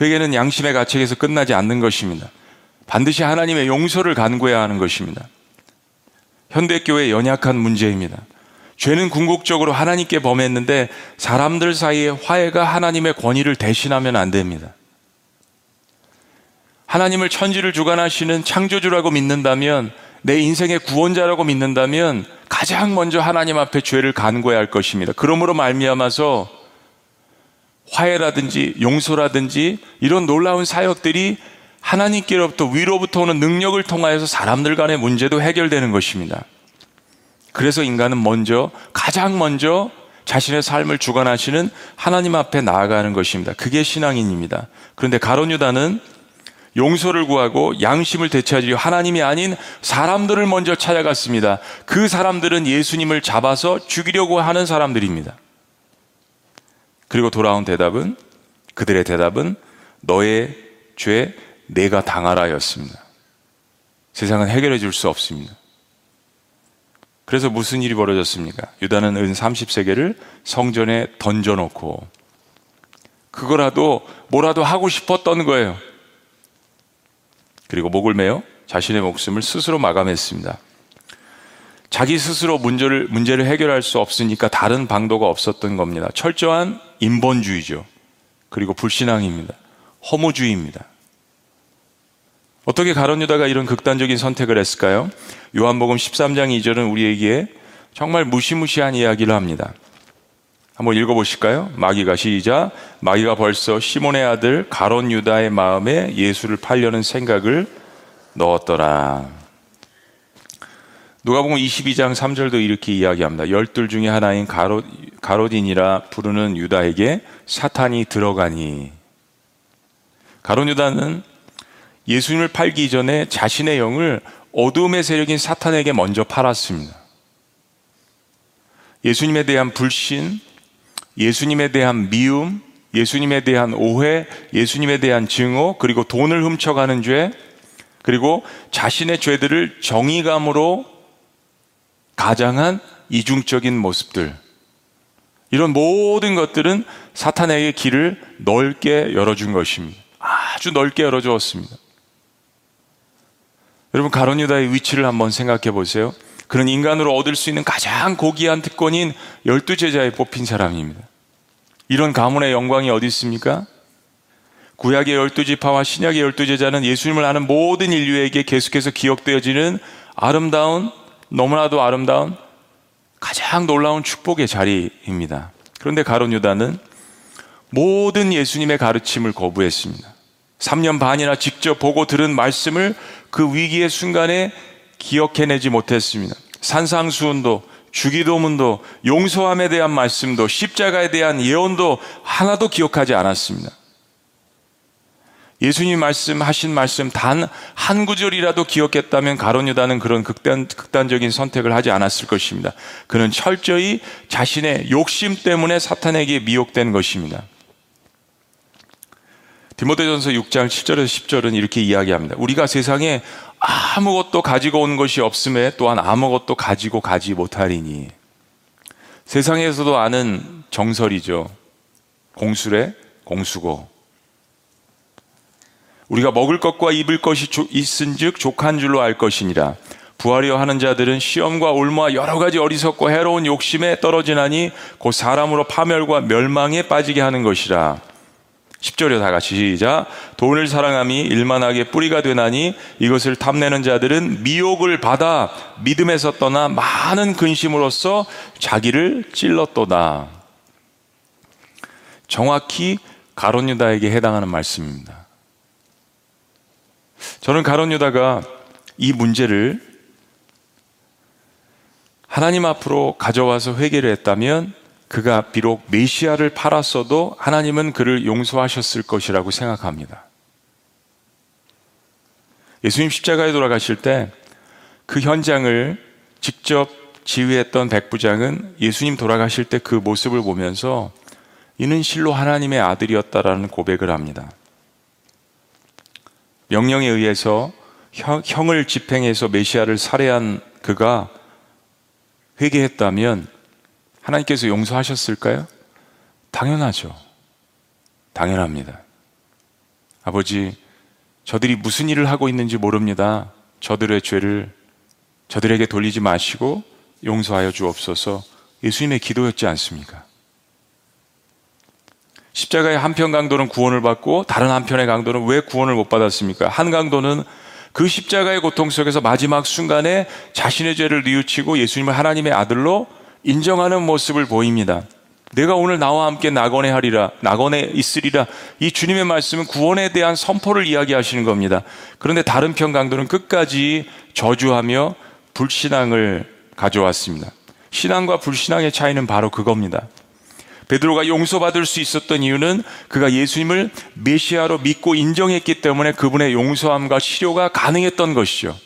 회개는 양심의 가책에서 끝나지 않는 것입니다. 반드시 하나님의 용서를 간구해야 하는 것입니다. 현대교회 연약한 문제입니다. 죄는 궁극적으로 하나님께 범했는데 사람들 사이에 화해가 하나님의 권위를 대신하면 안 됩니다. 하나님을 천지를 주관하시는 창조주라고 믿는다면 내 인생의 구원자라고 믿는다면 가장 먼저 하나님 앞에 죄를 간구해야 할 것입니다. 그러므로 말미암아서 화해라든지 용서라든지 이런 놀라운 사역들이 하나님께로부터 위로부터 오는 능력을 통하여서 사람들 간의 문제도 해결되는 것입니다. 그래서 인간은 먼저 가장 먼저 자신의 삶을 주관하시는 하나님 앞에 나아가는 것입니다. 그게 신앙인입니다. 그런데 가론 유다는 용서를 구하고 양심을 되찾으려 하나님이 아닌 사람들을 먼저 찾아갔습니다. 그 사람들은 예수님을 잡아서 죽이려고 하는 사람들입니다. 그리고 돌아온 대답은 그들의 대답은 너의 죄 내가 당하라였습니다. 세상은 해결해 줄 수 없습니다. 그래서 무슨 일이 벌어졌습니까? 유다는 은 30세계를 성전에 던져놓고 그거라도 뭐라도 하고 싶었던 거예요. 그리고 목을 메어 자신의 목숨을 스스로 마감했습니다. 자기 스스로 문제를, 문제를 해결할 수 없으니까 다른 방도가 없었던 겁니다. 철저한 인본주의죠. 그리고 불신앙입니다. 허무주의입니다. 어떻게 가론 유다가 이런 극단적인 선택을 했을까요? 요한복음 13장 2절은 우리에게 정말 무시무시한 이야기를 합니다. 한번 읽어보실까요? 마귀가 시작. 마귀가 벌써 시몬의 아들 가론 유다의 마음에 예수를 팔려는 생각을 넣었더라. 누가복음 22장 3절도 이렇게 이야기합니다. 열둘 중에 하나인 가로, 가로딘이라 부르는 유다에게 사탄이 들어가니. 가론 유다는 예수님을 팔기 전에 자신의 영을 어둠의 세력인 사탄에게 먼저 팔았습니다. 예수님에 대한 불신, 예수님에 대한 미움, 예수님에 대한 오해, 예수님에 대한 증오, 그리고 돈을 훔쳐가는 죄, 그리고 자신의 죄들을 정의감으로 가장한 이중적인 모습들. 이런 모든 것들은 사탄에게 길을 넓게 열어준 것입니다. 아주 넓게 열어주었습니다. 여러분 가론 유다의 위치를 한번 생각해 보세요. 그런 인간으로 얻을 수 있는 가장 고귀한 특권인 열두 제자에 뽑힌 사람입니다. 이런 가문의 영광이 어디 있습니까? 구약의 열두 지파와 신약의 열두 제자는 예수님을 아는 모든 인류에게 계속해서 기억되어지는 아름다운 너무나도 아름다운 가장 놀라운 축복의 자리입니다. 그런데 가론 유다는 모든 예수님의 가르침을 거부했습니다. 3년 반이나 직접 보고 들은 말씀을 그 위기의 순간에 기억해내지 못했습니다. 산상수훈도 주기도문도 용서함에 대한 말씀도 십자가에 대한 예언도 하나도 기억하지 않았습니다. 예수님 말씀하신 말씀 단 한 구절이라도 기억했다면 가론유다는 그런 극단, 극단적인 선택을 하지 않았을 것입니다. 그는 철저히 자신의 욕심 때문에 사탄에게 미혹된 것입니다. 디모데전서 6장 7절에서 10절은 이렇게 이야기합니다. 우리가 세상에 아무것도 가지고 온 것이 없음에 또한 아무것도 가지고 가지 못하리니 세상에서도 아는 정설이죠. 공수래 공수고 우리가 먹을 것과 입을 것이 있은즉 족한 줄로 알 것이니라. 부하려 하는 자들은 시험과 올무와 여러 가지 어리석고 해로운 욕심에 떨어지나니 곧 사람으로 파멸과 멸망에 빠지게 하는 것이라. 10절에 다 같이 시작. 돈을 사랑함이 일만하게 뿌리가 되나니 이것을 탐내는 자들은 미혹을 받아 믿음에서 떠나 많은 근심으로써 자기를 찔렀도다. 정확히 가론유다에게 해당하는 말씀입니다. 저는 가론유다가 이 문제를 하나님 앞으로 가져와서 회개를 했다면 그가 비록 메시아를 팔았어도 하나님은 그를 용서하셨을 것이라고 생각합니다. 예수님 십자가에 돌아가실 때 그 현장을 직접 지휘했던 백부장은 예수님 돌아가실 때 그 모습을 보면서 이는 실로 하나님의 아들이었다라는 고백을 합니다. 명령에 의해서 형, 을 집행해서 메시아를 살해한 그가 회개했다면 하나님께서 용서하셨을까요? 당연하죠. 당연합니다. 아버지, 저들이 무슨 일을 하고 있는지 모릅니다. 저들의 죄를 저들에게 돌리지 마시고 용서하여 주옵소서 예수님의 기도였지 않습니까? 십자가의 한편 강도는 구원을 받고 다른 한편의 강도는 왜 구원을 못 받았습니까? 한 강도는 그 십자가의 고통 속에서 마지막 순간에 자신의 죄를 뉘우치고 예수님을 하나님의 아들로 인정하는 모습을 보입니다. 내가 오늘 나와 함께 낙원에 하리라, 낙원에 있으리라. 이 주님의 말씀은 구원에 대한 선포를 이야기하시는 겁니다. 그런데 다른 편 강도는 끝까지 저주하며 불신앙을 가져왔습니다. 신앙과 불신앙의 차이는 바로 그겁니다. 베드로가 용서받을 수 있었던 이유는 그가 예수님을 메시아로 믿고 인정했기 때문에 그분의 용서함과 치료가 가능했던 것이죠.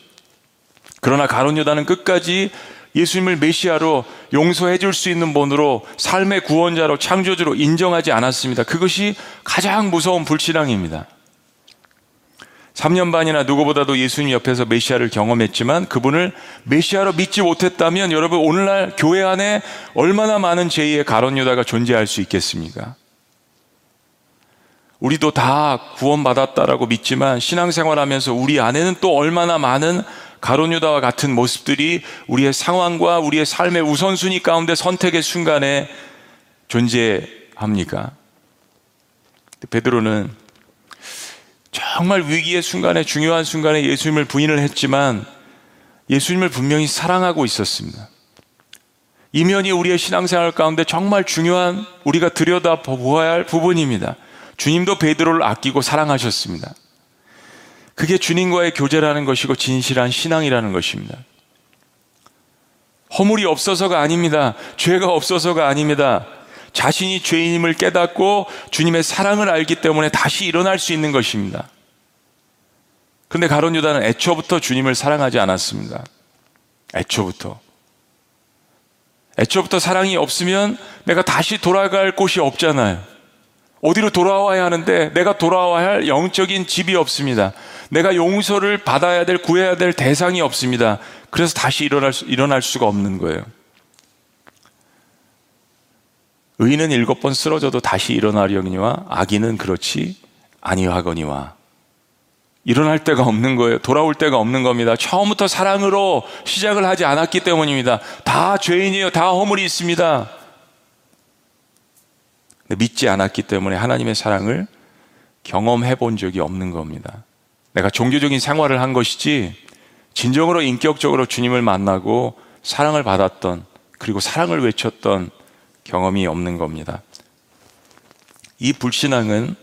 그러나 가론 유다는 끝까지 예수님을 메시아로 용서해 줄 수 있는 분으로 삶의 구원자로 창조주로 인정하지 않았습니다. 그것이 가장 무서운 불신앙입니다. 3년 반이나 누구보다도 예수님 옆에서 메시아를 경험했지만 그분을 메시아로 믿지 못했다면 여러분 오늘날 교회 안에 얼마나 많은 제2의 가론 유다가 존재할 수 있겠습니까? 우리도 다 구원받았다라고 믿지만 신앙생활 하면서 우리 안에는 또 얼마나 많은 가론 유다와 같은 모습들이 우리의 상황과 우리의 삶의 우선순위 가운데 선택의 순간에 존재합니까? 베드로는 정말 위기의 순간에 중요한 순간에 예수님을 부인을 했지만 예수님을 분명히 사랑하고 있었습니다. 이면이 우리의 신앙생활 가운데 정말 중요한 우리가 들여다 보아야 할 부분입니다. 주님도 베드로를 아끼고 사랑하셨습니다. 그게 주님과의 교제라는 것이고 진실한 신앙이라는 것입니다. 허물이 없어서가 아닙니다. 죄가 없어서가 아닙니다. 자신이 죄인임을 깨닫고 주님의 사랑을 알기 때문에 다시 일어날 수 있는 것입니다. 근데 가론 유다는 애초부터 주님을 사랑하지 않았습니다. 애초부터. 애초부터 사랑이 없으면 내가 다시 돌아갈 곳이 없잖아요. 어디로 돌아와야 하는데 내가 돌아와야 할 영적인 집이 없습니다. 내가 용서를 받아야 될, 구해야 될 대상이 없습니다. 그래서 다시 일어날, 수, 일어날 수가 없는 거예요. 의인은 일곱 번 쓰러져도 다시 일어나려니와 악인은 그렇지 아니하거니와 일어날 데가 없는 거예요. 돌아올 데가 없는 겁니다. 처음부터 사랑으로 시작을 하지 않았기 때문입니다. 다 죄인이에요. 다 허물이 있습니다. 믿지 않았기 때문에 하나님의 사랑을 경험해 본 적이 없는 겁니다. 내가 종교적인 생활을 한 것이지 진정으로 인격적으로 주님을 만나고 사랑을 받았던 그리고 사랑을 외쳤던 경험이 없는 겁니다. 이 불신앙은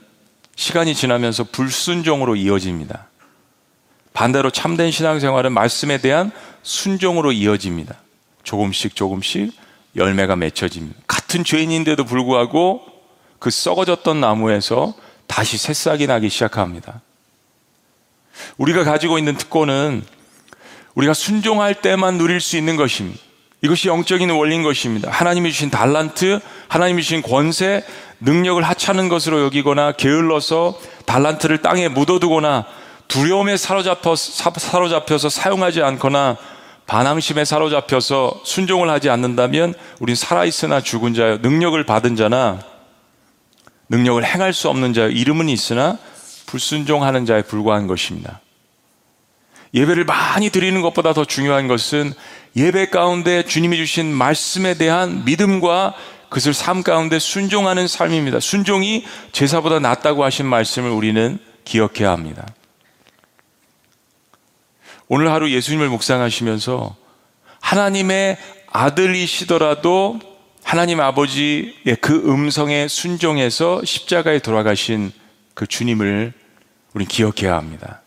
시간이 지나면서 불순종으로 이어집니다. 반대로 참된 신앙생활은 말씀에 대한 순종으로 이어집니다. 조금씩 조금씩 열매가 맺혀집니다. 같은 죄인인데도 불구하고 그 썩어졌던 나무에서 다시 새싹이 나기 시작합니다. 우리가 가지고 있는 특권은 우리가 순종할 때만 누릴 수 있는 것입니다. 이것이 영적인 원리인 것입니다. 하나님이 주신 달란트, 하나님이 주신 권세, 능력을 하찮은 것으로 여기거나 게을러서 달란트를 땅에 묻어두거나 두려움에 사로잡혀, 사로잡혀서 사용하지 않거나 반항심에 사로잡혀서 순종을 하지 않는다면 우린 살아있으나 죽은 자요. 능력을 받은 자나 능력을 행할 수 없는 자요. 이름은 있으나 불순종하는 자에 불과한 것입니다. 예배를 많이 드리는 것보다 더 중요한 것은 예배 가운데 주님이 주신 말씀에 대한 믿음과 그것을 삶 가운데 순종하는 삶입니다. 순종이 제사보다 낫다고 하신 말씀을 우리는 기억해야 합니다. 오늘 하루 예수님을 묵상하시면서 하나님의 아들이시더라도 하나님 아버지의 그 음성에 순종해서 십자가에 돌아가신 그 주님을 우리 기억해야 합니다.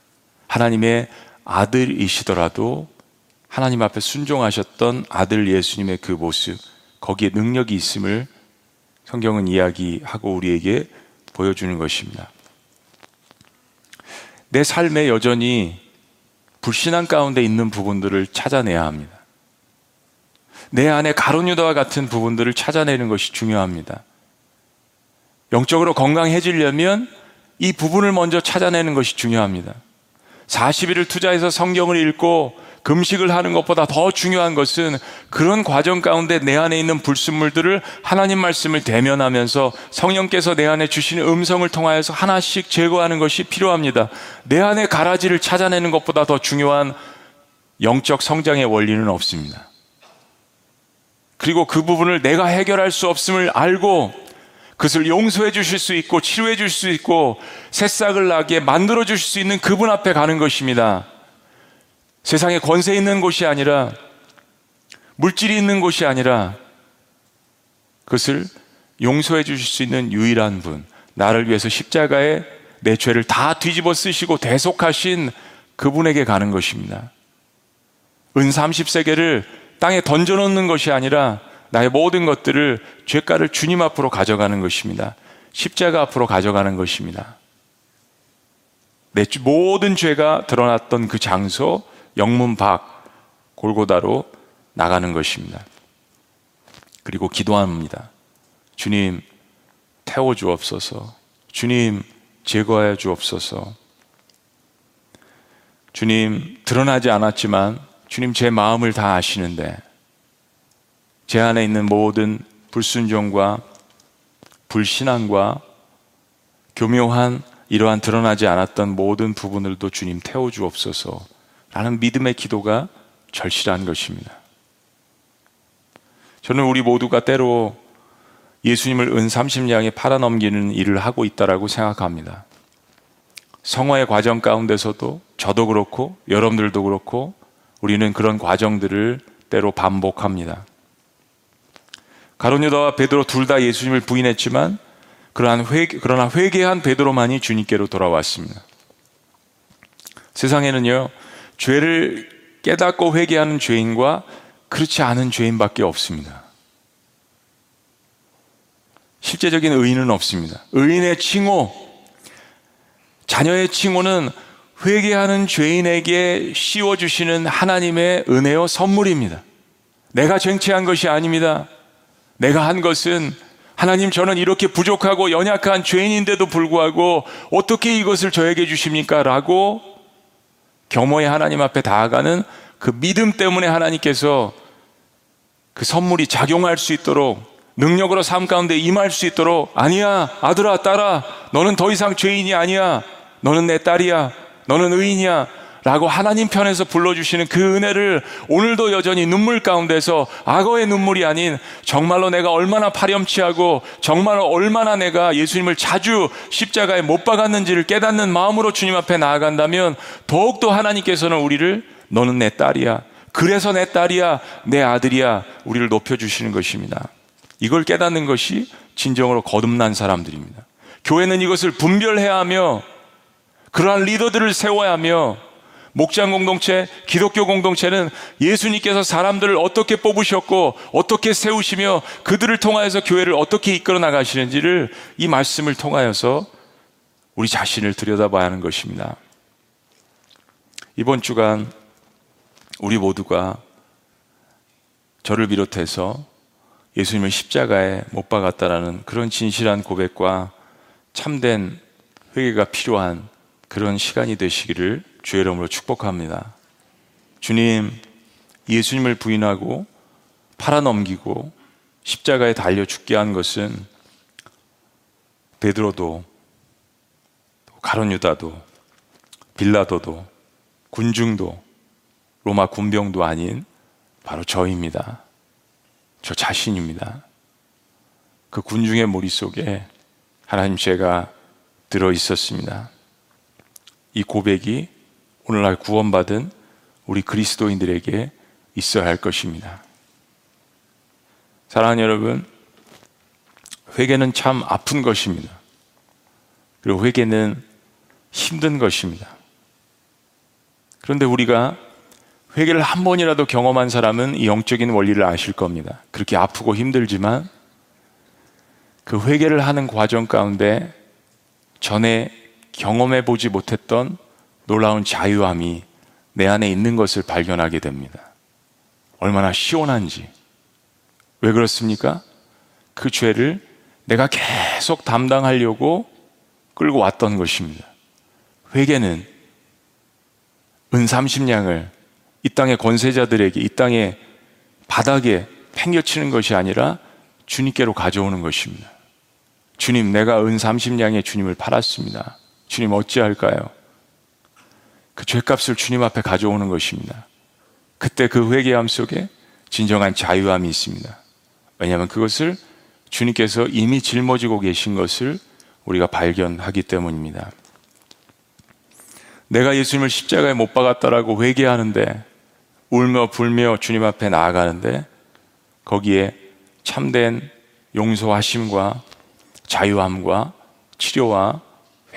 하나님의 아들이시더라도 하나님 앞에 순종하셨던 아들 예수님의 그 모습, 거기에 능력이 있음을 성경은 이야기하고 우리에게 보여주는 것입니다. 내 삶에 여전히 불신앙 가운데 있는 부분들을 찾아내야 합니다. 내 안에 가론유다와 같은 부분들을 찾아내는 것이 중요합니다. 영적으로 건강해지려면 이 부분을 먼저 찾아내는 것이 중요합니다. 40일을 투자해서 성경을 읽고 금식을 하는 것보다 더 중요한 것은 그런 과정 가운데 내 안에 있는 불순물들을 하나님 말씀을 대면하면서 성령께서 내 안에 주시는 음성을 통하여서 하나씩 제거하는 것이 필요합니다. 내 안에 가라지를 찾아내는 것보다 더 중요한 영적 성장의 원리는 없습니다. 그리고 그 부분을 내가 해결할 수 없음을 알고 그것을 용서해 주실 수 있고 치료해 주실 수 있고 새싹을 나게 만들어 주실 수 있는 그분 앞에 가는 것입니다. 세상에 권세 있는 곳이 아니라 물질이 있는 곳이 아니라 그것을 용서해 주실 수 있는 유일한 분, 나를 위해서 십자가에 내 죄를 다 뒤집어 쓰시고 대속하신 그분에게 가는 것입니다. 은 30세계를 땅에 던져놓는 것이 아니라 나의 모든 것들을 죄가를 주님 앞으로 가져가는 것입니다. 십자가 앞으로 가져가는 것입니다. 내 모든 죄가 드러났던 그 장소 영문 밖 골고다로 나가는 것입니다. 그리고 기도합니다. 주님 태워 주옵소서. 주님 제거하여 주옵소서. 주님 드러나지 않았지만 주님 제 마음을 다 아시는데 제 안에 있는 모든 불순종과 불신앙과 교묘한 이러한 드러나지 않았던 모든 부분들도 주님 태워 주옵소서. 라는 믿음의 기도가 절실한 것입니다. 저는 우리 모두가 때로 예수님을 은 30냥에 팔아넘기는 일을 하고 있다라고 생각합니다. 성화의 과정 가운데서도 저도 그렇고 여러분들도 그렇고 우리는 그런 과정들을 때로 반복합니다. 가론유다와 베드로 둘 다 예수님을 부인했지만 그러한 회, 그러나 회개한 베드로만이 주님께로 돌아왔습니다. 세상에는요, 죄를 깨닫고 회개하는 죄인과 그렇지 않은 죄인밖에 없습니다. 실제적인 의인은 없습니다. 의인의 칭호, 자녀의 칭호는 회개하는 죄인에게 씌워주시는 하나님의 은혜요 선물입니다. 내가 쟁취한 것이 아닙니다. 내가 한 것은 하나님 저는 이렇게 부족하고 연약한 죄인인데도 불구하고 어떻게 이것을 저에게 주십니까? 라고 겸허히 하나님 앞에 다가가는 그 믿음 때문에 하나님께서 그 선물이 작용할 수 있도록 능력으로 삶 가운데 임할 수 있도록 아니야 아들아 딸아 너는 더 이상 죄인이 아니야 너는 내 딸이야 너는 의인이야 라고 하나님 편에서 불러주시는 그 은혜를 오늘도 여전히 눈물 가운데서 악어의 눈물이 아닌 정말로 내가 얼마나 파렴치하고 정말로 얼마나 내가 예수님을 자주 십자가에 못 박았는지를 깨닫는 마음으로 주님 앞에 나아간다면 더욱더 하나님께서는 우리를 너는 내 딸이야. 그래서 내 딸이야. 내 아들이야. 우리를 높여주시는 것입니다. 이걸 깨닫는 것이 진정으로 거듭난 사람들입니다. 교회는 이것을 분별해야 하며 그러한 리더들을 세워야 하며 목장 공동체, 기독교 공동체는 예수님께서 사람들을 어떻게 뽑으셨고 어떻게 세우시며 그들을 통하여서 교회를 어떻게 이끌어 나가시는지를 이 말씀을 통하여서 우리 자신을 들여다봐야 하는 것입니다. 이번 주간 우리 모두가 저를 비롯해서 예수님을 십자가에 못 박았다라는 그런 진실한 고백과 참된 회개가 필요한 그런 시간이 되시기를 주의 이름으로 축복합니다. 주님, 예수님을 부인하고 팔아넘기고 십자가에 달려 죽게 한 것은 베드로도 가론유다도 빌라도도 군중도 로마 군병도 아닌 바로 저입니다. 저 자신입니다. 그 군중의 머릿속에 하나님 죄가 들어 있었습니다. 이 고백이 오늘날 구원받은 우리 그리스도인들에게 있어야 할 것입니다. 사랑하는 여러분, 회개는 참 아픈 것입니다. 그리고 회개는 힘든 것입니다. 그런데 우리가 회개를 한 번이라도 경험한 사람은 이 영적인 원리를 아실 겁니다. 그렇게 아프고 힘들지만 그 회개를 하는 과정 가운데 전에 경험해 보지 못했던 놀라운 자유함이 내 안에 있는 것을 발견하게 됩니다. 얼마나 시원한지. 왜 그렇습니까? 그 죄를 내가 계속 담당하려고 끌고 왔던 것입니다. 회개는 은 30냥을 이 땅의 권세자들에게, 이 땅의 바닥에 팽겨치는 것이 아니라 주님께로 가져오는 것입니다. 주님, 내가 은 30냥의 주님을 팔았습니다. 주님 어찌할까요? 그 죄값을 주님 앞에 가져오는 것입니다. 그때 그 회개함 속에 진정한 자유함이 있습니다. 왜냐하면 그것을 주님께서 이미 짊어지고 계신 것을 우리가 발견하기 때문입니다. 내가 예수님을 십자가에 못 박았다라고 회개하는데 울며 불며 주님 앞에 나아가는데 거기에 참된 용서하심과 자유함과 치료와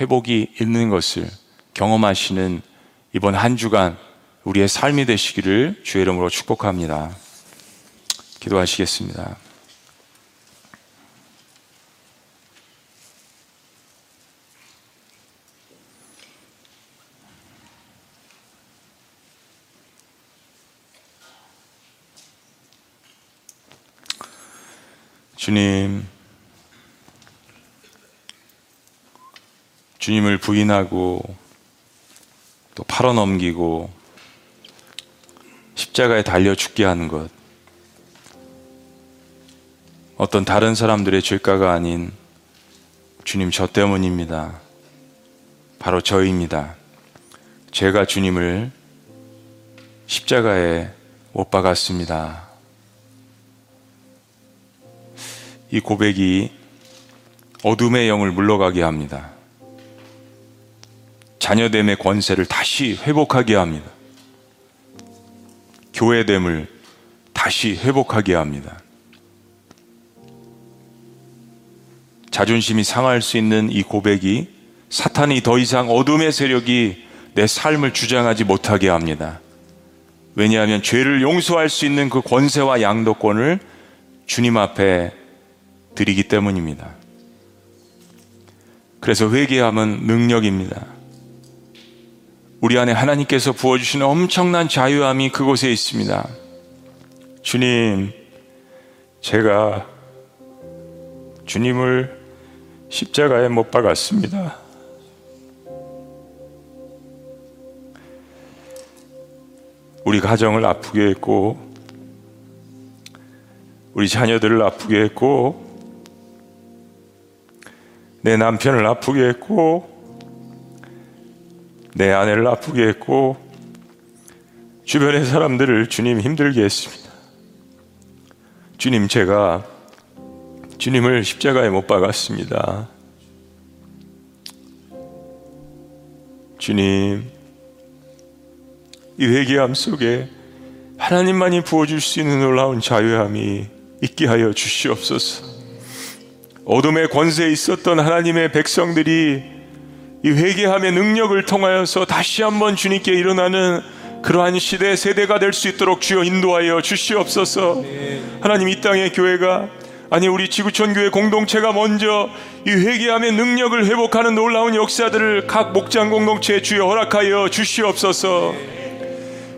회복이 있는 것을 경험하시는 이번 한 주간 우리의 삶이 되시기를 주의 이름으로 축복합니다. 기도하시겠습니다. 주님, 주님을 부인하고 또 팔아넘기고 십자가에 달려 죽게 하는 것. 어떤 다른 사람들의 죄가가 아닌 주님 저 때문입니다. 바로 저입니다. 제가 주님을 십자가에 못 박았습니다. 이 고백이 어둠의 영을 물러가게 합니다. 자녀됨의 권세를 다시 회복하게 합니다. 교회됨을 다시 회복하게 합니다. 자존심이 상할 수 있는 이 고백이 사탄이 더 이상 어둠의 세력이 내 삶을 주장하지 못하게 합니다. 왜냐하면 죄를 용서할 수 있는 그 권세와 양도권을 주님 앞에 드리기 때문입니다. 그래서 회개함은 능력입니다. 우리 안에 하나님께서 부어주시는 엄청난 자유함이 그곳에 있습니다. 주님, 제가 주님을 십자가에 못 박았습니다. 우리 가정을 아프게 했고, 우리 자녀들을 아프게 했고, 내 남편을 아프게 했고, 내 아내를 아프게 했고, 주변의 사람들을 주님 힘들게 했습니다. 주님, 제가 주님을 십자가에 못 박았습니다. 주님, 이 회개함 속에 하나님만이 부어줄 수 있는 놀라운 자유함이 있게 하여 주시옵소서. 어둠의 권세에 있었던 하나님의 백성들이 이 회개함의 능력을 통하여서 다시 한번 주님께 일어나는 그러한 시대 세대가 될 수 있도록 주여 인도하여 주시옵소서. 하나님 이 땅의 교회가 아니 우리 지구촌 교회 공동체가 먼저 이 회개함의 능력을 회복하는 놀라운 역사들을 각 목장 공동체에 주여 허락하여 주시옵소서.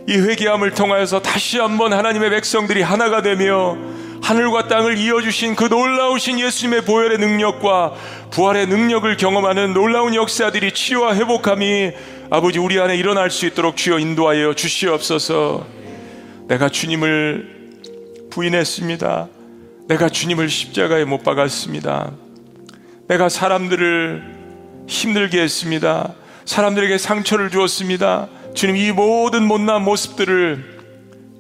이 회개함을 통하여서 다시 한번 하나님의 백성들이 하나가 되며 하늘과 땅을 이어주신 그 놀라우신 예수님의 보혈의 능력과 부활의 능력을 경험하는 놀라운 역사들이 치유와 회복함이 아버지 우리 안에 일어날 수 있도록 주여 인도하여 주시옵소서. 내가 주님을 부인했습니다. 내가 주님을 십자가에 못 박았습니다. 내가 사람들을 힘들게 했습니다. 사람들에게 상처를 주었습니다. 주님 이 모든 못난 모습들을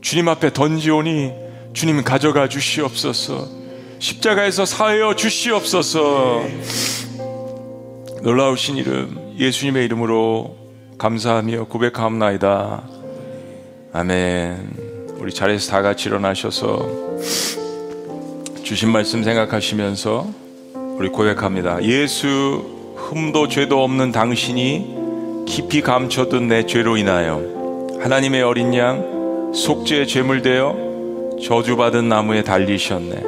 주님 앞에 던지오니 주님 가져가 주시옵소서. 십자가에서 사하여 주시옵소서. 놀라우신 이름 예수님의 이름으로 감사하며 고백하옵나이다. 아멘. 우리 자리에서 다 같이 일어나셔서 주신 말씀 생각하시면서 우리 고백합니다. 예수 흠도 죄도 없는 당신이 깊이 감춰둔 내 죄로 인하여 하나님의 어린 양 속죄의 죄물 되어 저주받은 나무에 달리셨네.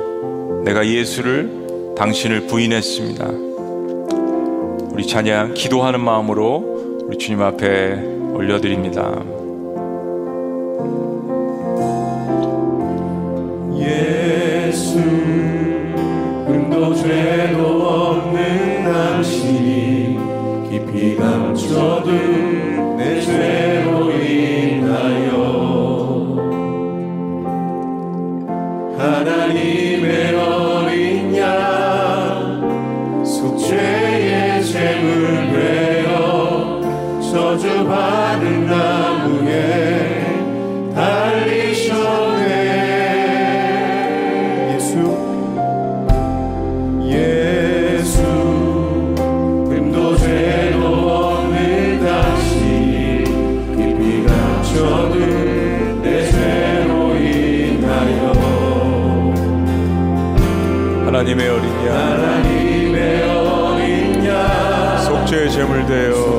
내가 예수를 당신을 부인했습니다. 우리 찬양 기도하는 마음으로 우리 주님 앞에 올려드립니다. 예수 흠도 죄도 없는 당신이 깊이 감춰둔 하 하나님의 어린 양 하나님의 어린 양 속죄의 제물 되어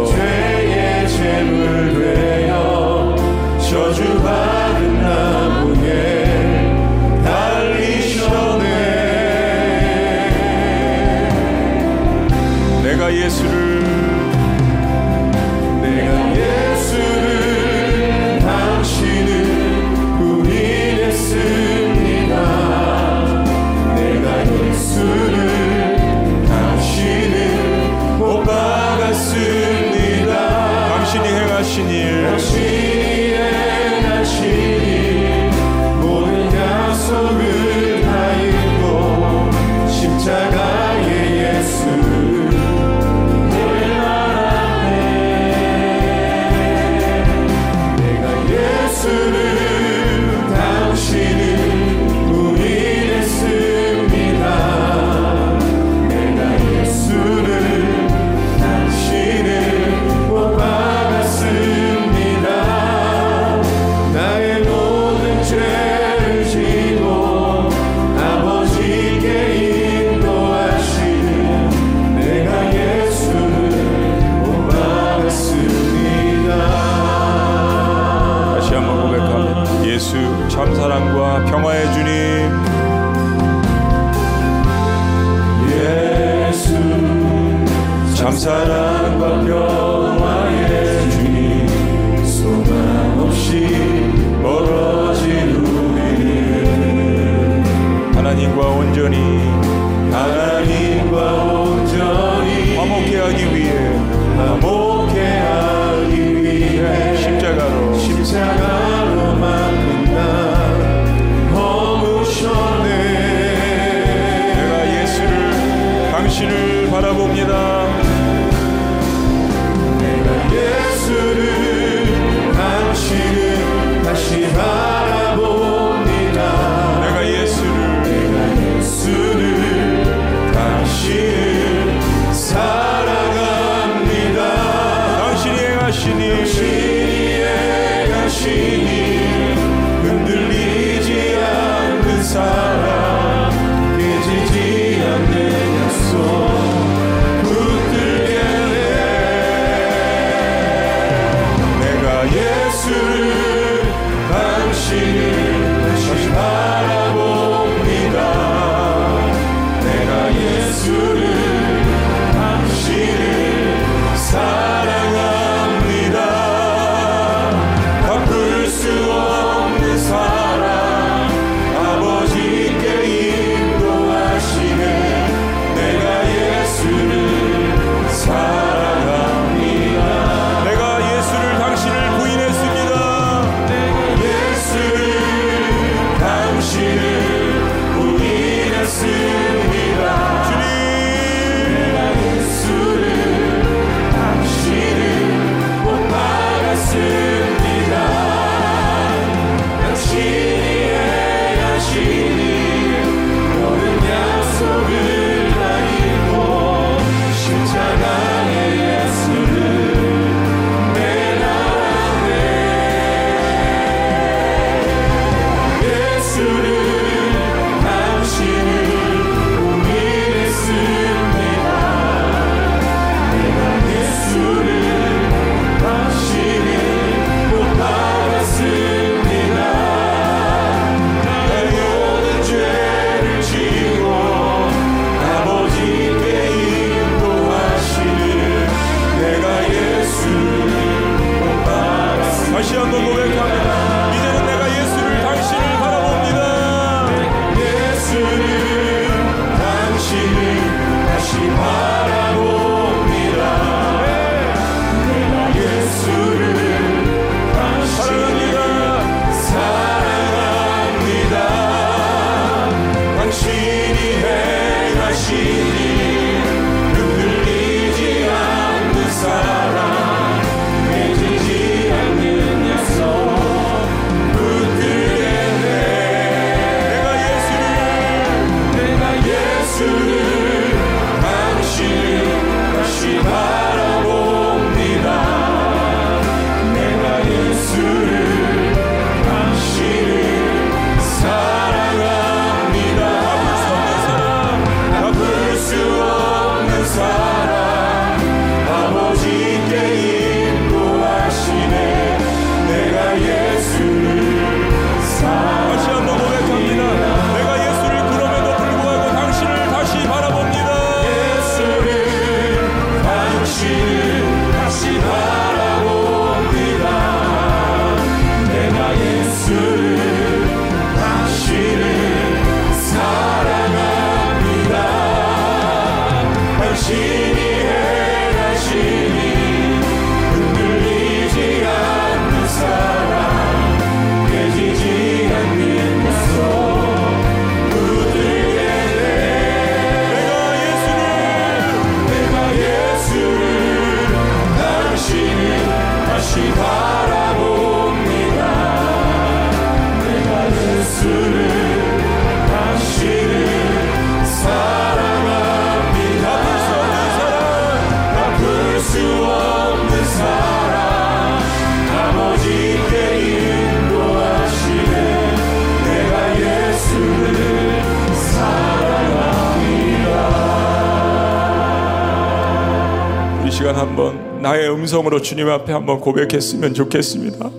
음성으로 주님 앞에 한번 고백했으면 좋겠습니다.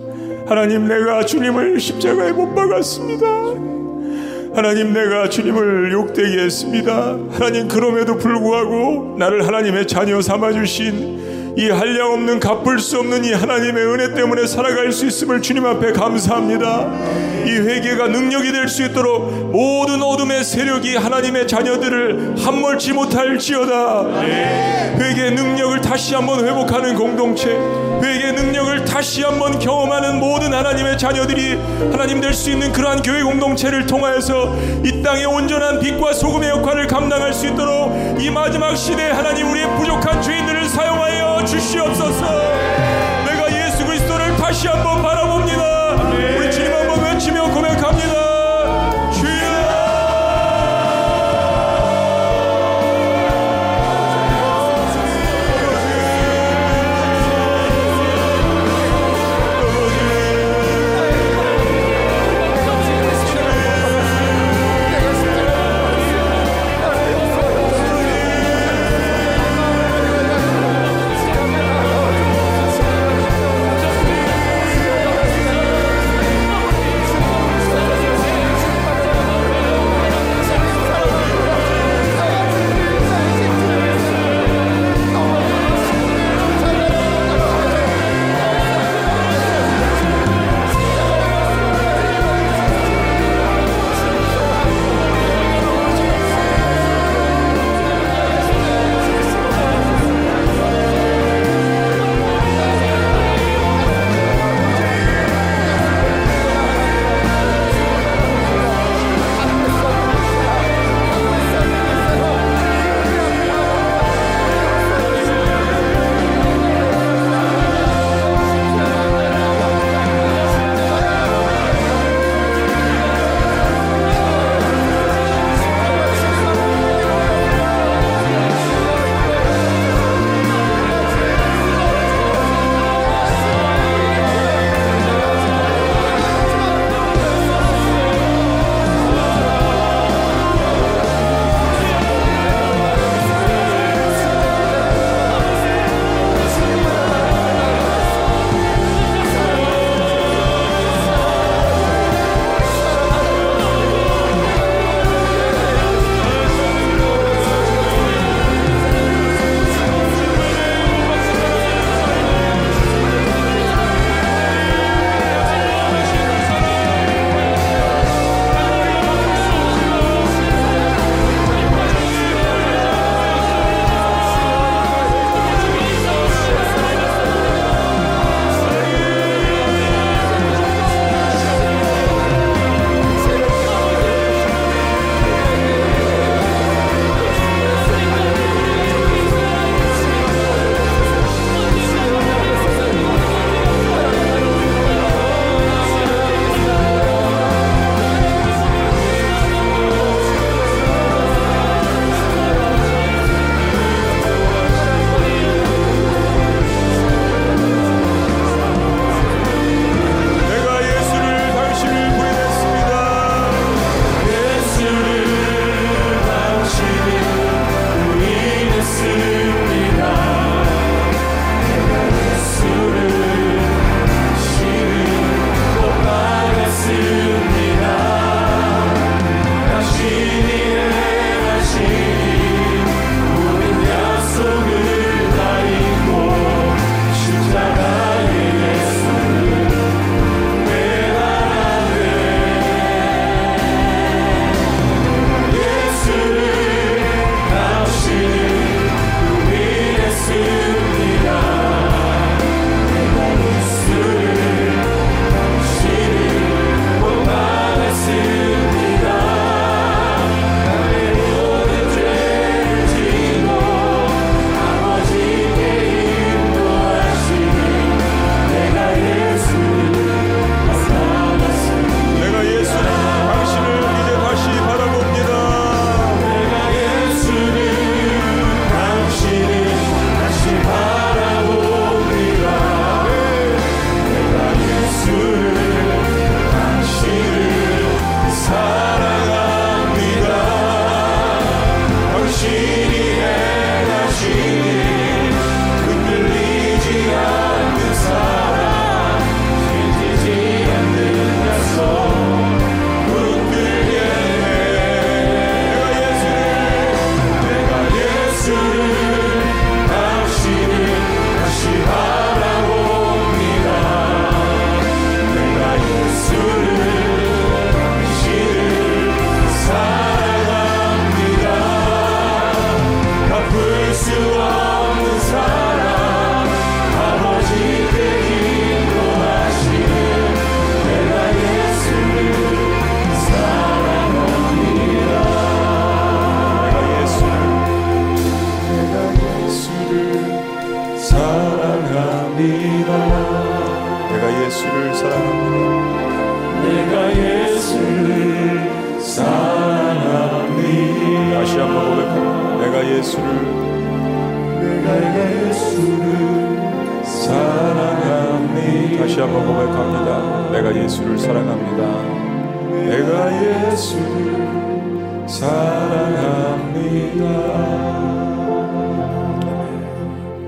하나님 내가 주님을 십자가에 못 박았습니다. 하나님 내가 주님을 욕되게 했습니다. 하나님 그럼에도 불구하고 나를 하나님의 자녀 삼아 주신 이 한량 없는 갚을 수 없는 이 하나님의 은혜 때문에 살아갈 수 있음을 주님 앞에 감사합니다. 이 회개가 능력이 될 수 있도록 모든 어둠의 세력이 하나님의 자녀들을 함몰지 못할지어다. 회개 능력을 다시 한번 회복하는 공동체, 회개 능력을 다시 한번 경험하는 모든 하나님의 자녀들이 하나님 될 수 있는 그러한 교회 공동체를 통하여서 이 땅의 온전한 빛과 소금의 역할을 감당할 수 있도록 이 마지막 시대에 하나님 우리의 부족한 죄인들을 사용하여 주시옵소서. 내가 예수 그리스도를 다시 한번 바라봅니다. 외치며 고백합니다.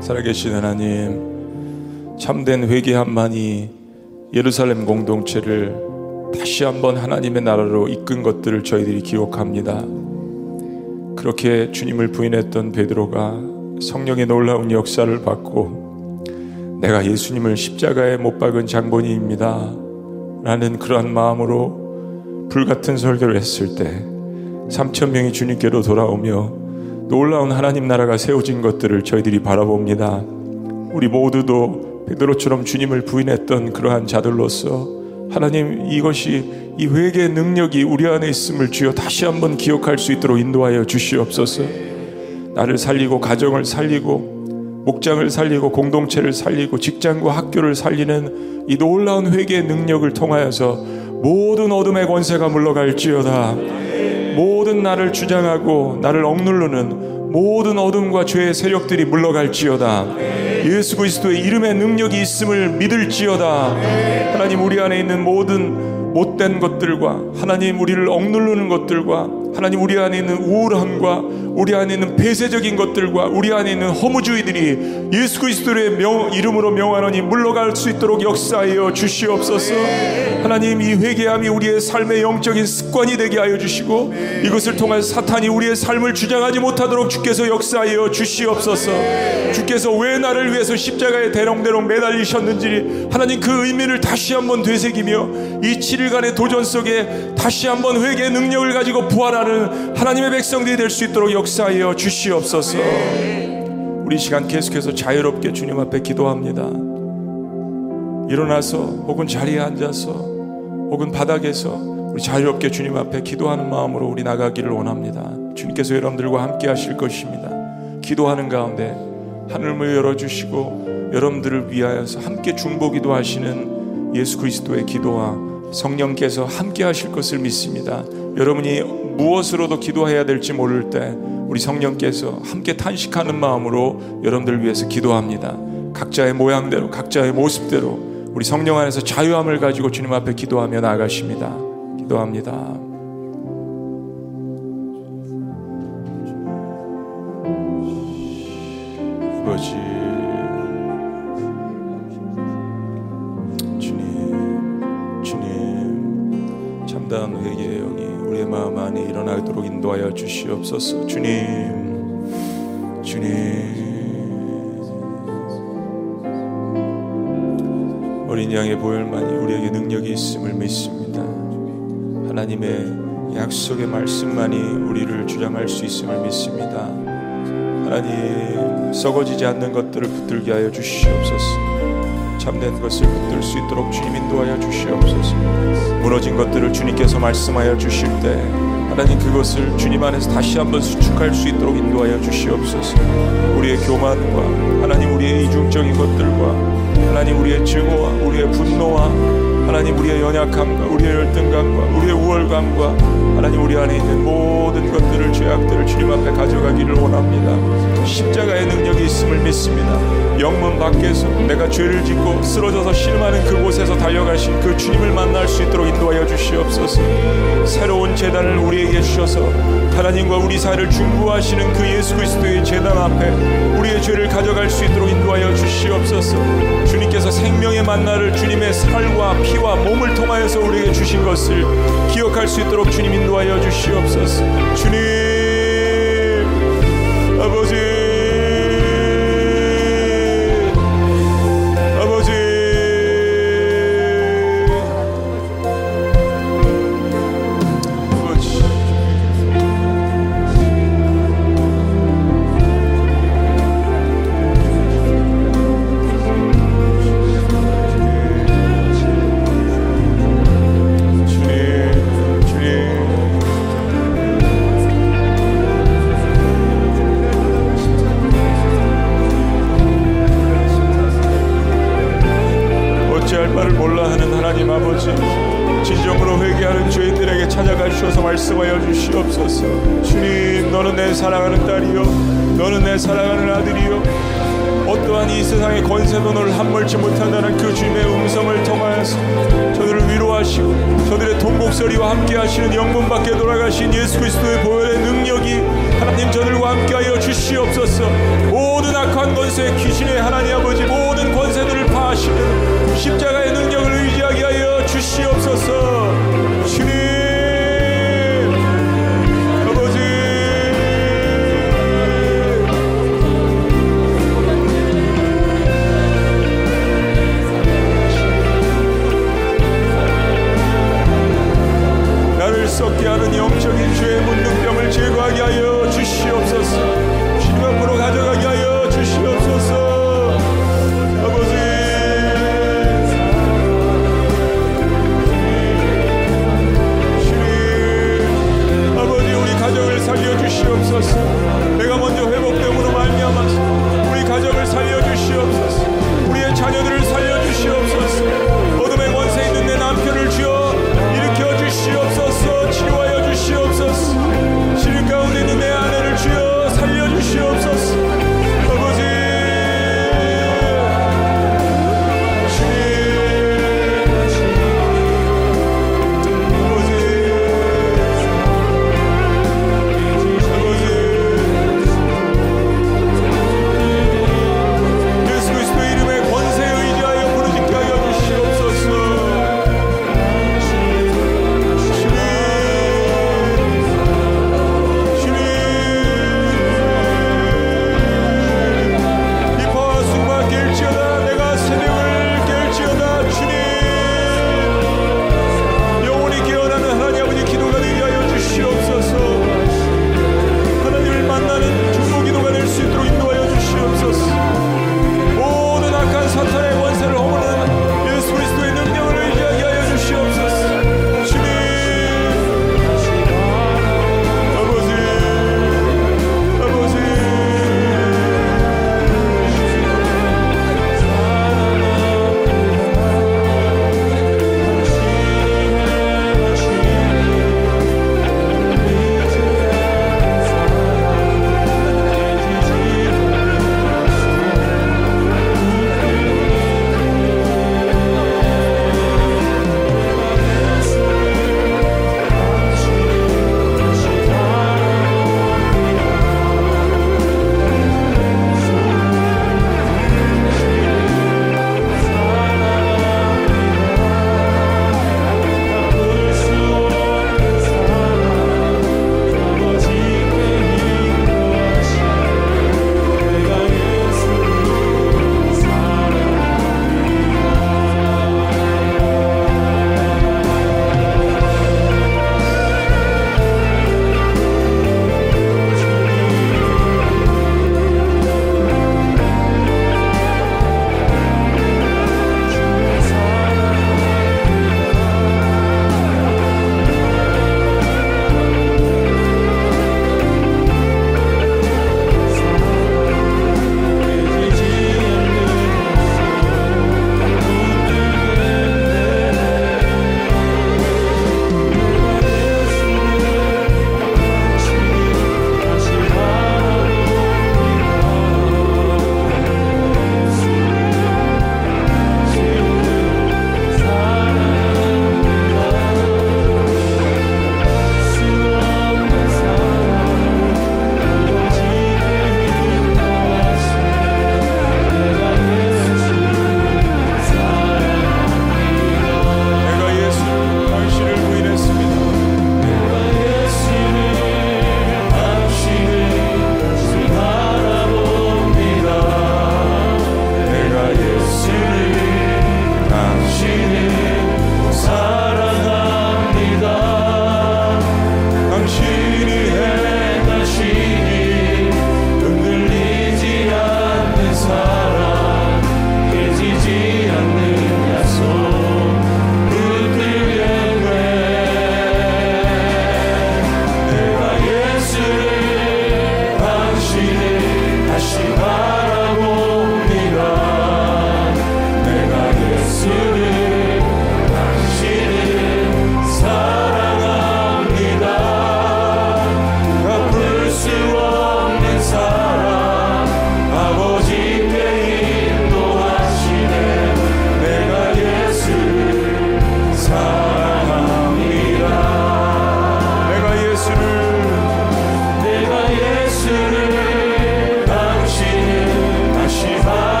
살아계신 하나님, 참된 회개함만이 예루살렘 공동체를 다시 한번 하나님의 나라로 이끈 것들을 저희들이 기억합니다. 그렇게 주님을 부인했던 베드로가 성령의 놀라운 역사를 받고 내가 예수님을 십자가에 못 박은 장본인입니다. 라는 그러한 마음으로 불같은 설교를 했을 때 3천 명이 주님께로 돌아오며 놀라운 하나님 나라가 세워진 것들을 저희들이 바라봅니다. 우리 모두도 베드로처럼 주님을 부인했던 그러한 자들로서 하나님 이것이 이 회개의 능력이 우리 안에 있음을 주여 다시 한번 기억할 수 있도록 인도하여 주시옵소서. 나를 살리고 가정을 살리고 목장을 살리고 공동체를 살리고 직장과 학교를 살리는 이 놀라운 회개의 능력을 통하여서 모든 어둠의 권세가 물러갈지어다. 모든 나를 주장하고 나를 억누르는 모든 어둠과 죄의 세력들이 물러갈지어다. 예수 그리스도의 이름의 능력이 있음을 믿을지어다. 하나님 우리 안에 있는 모든 못된 것들과 하나님 우리를 억누르는 것들과 하나님 우리 안에 있는 우울함과 우리 안에 있는 폐쇄적인 것들과 우리 안에 있는 허무주의들이 예수 그리스도의 명, 이름으로 명하노니 물러갈 수 있도록 역사하여 주시옵소서. 하나님 이 회개함이 우리의 삶의 영적인 습관이 되게 하여 주시고 이것을 통해 사탄이 우리의 삶을 주장하지 못하도록 주께서 역사하여 주시옵소서. 주께서 왜 나를 위해서 십자가에 대롱대롱 매달리셨는지 하나님 그 의미를 다시 한번 되새기며 이7 일간의 도전 속에 다시 한번 회개의 능력을 가지고 부활하는 하나님의 백성들이 될 수 있도록 역사하여 주시옵소서. 우리 시간 계속해서 자유롭게 주님 앞에 기도합니다. 일어나서 혹은 자리에 앉아서 혹은 바닥에서 우리 자유롭게 주님 앞에 기도하는 마음으로 우리 나가기를 원합니다. 주님께서 여러분들과 함께 하실 것입니다. 기도하는 가운데 하늘을 열어주시고 여러분들을 위하여서 함께 중보기도 하시는 예수 그리스도의 기도와 성령께서 함께 하실 것을 믿습니다. 여러분이 무엇으로도 기도해야 될지 모를 때 우리 성령께서 함께 탄식하는 마음으로 여러분들 위해서 기도합니다. 각자의 모양대로, 각자의 모습대로 우리 성령 안에서 자유함을 가지고 주님 앞에 기도하며 나아가십니다. 기도합니다. 아버지, 참다한 회개의 영이 우리의 마음 안에 일어나도록 인도하여 주시옵소서. 주님, 주님. 어린 양의 보혈만이 우리에게 능력이 있음을 믿습니다. 하나님의 약속의 말씀만이 우리를 주장할 수 있음을 믿습니다. 하나님, 썩어지지 않는 것들을 붙들게 하여 주시옵소서. 참된 것을 붙들 수 있도록 주님 인도하여 주시옵소서. 무너진 것들을 주님께서 말씀하여 주실 때 하나님 그것을 주님 안에서 다시 한번 수축할 수 있도록 인도하여 주시옵소서. 우리의 교만과 하나님 우리의 이중적인 것들과 하나님 우리의 증오와 우리의 분노와 하나님 우리의 연약함과 우리의 열등감과 우리의 우월감과 하나님 우리 안에 있는 모든 것들을 죄악들을 주님 앞에 가져가기를 원합니다. 십자가의 능력이 있음을 믿습니다. 영문 밖에서 내가 죄를 짓고 쓰러져서 신음하는 그곳에서 달려가신 그 주님을 만날 수 있도록 인도하여 주시옵소서. 새로운 재단을 우리에게 주셔서 하나님과 우리 사이를 중보하시는 그 예수 그리스도의 재단 앞에 우리의 죄를 가져갈 수 있도록 인도하여 주시옵소서. 주님께서 생명의 만나를 주님의 살과 피와 몸을 통하여서 우리에게 주신 것을 기억할 수 있도록 주님 인도하여 주시옵소서. 주님 아버지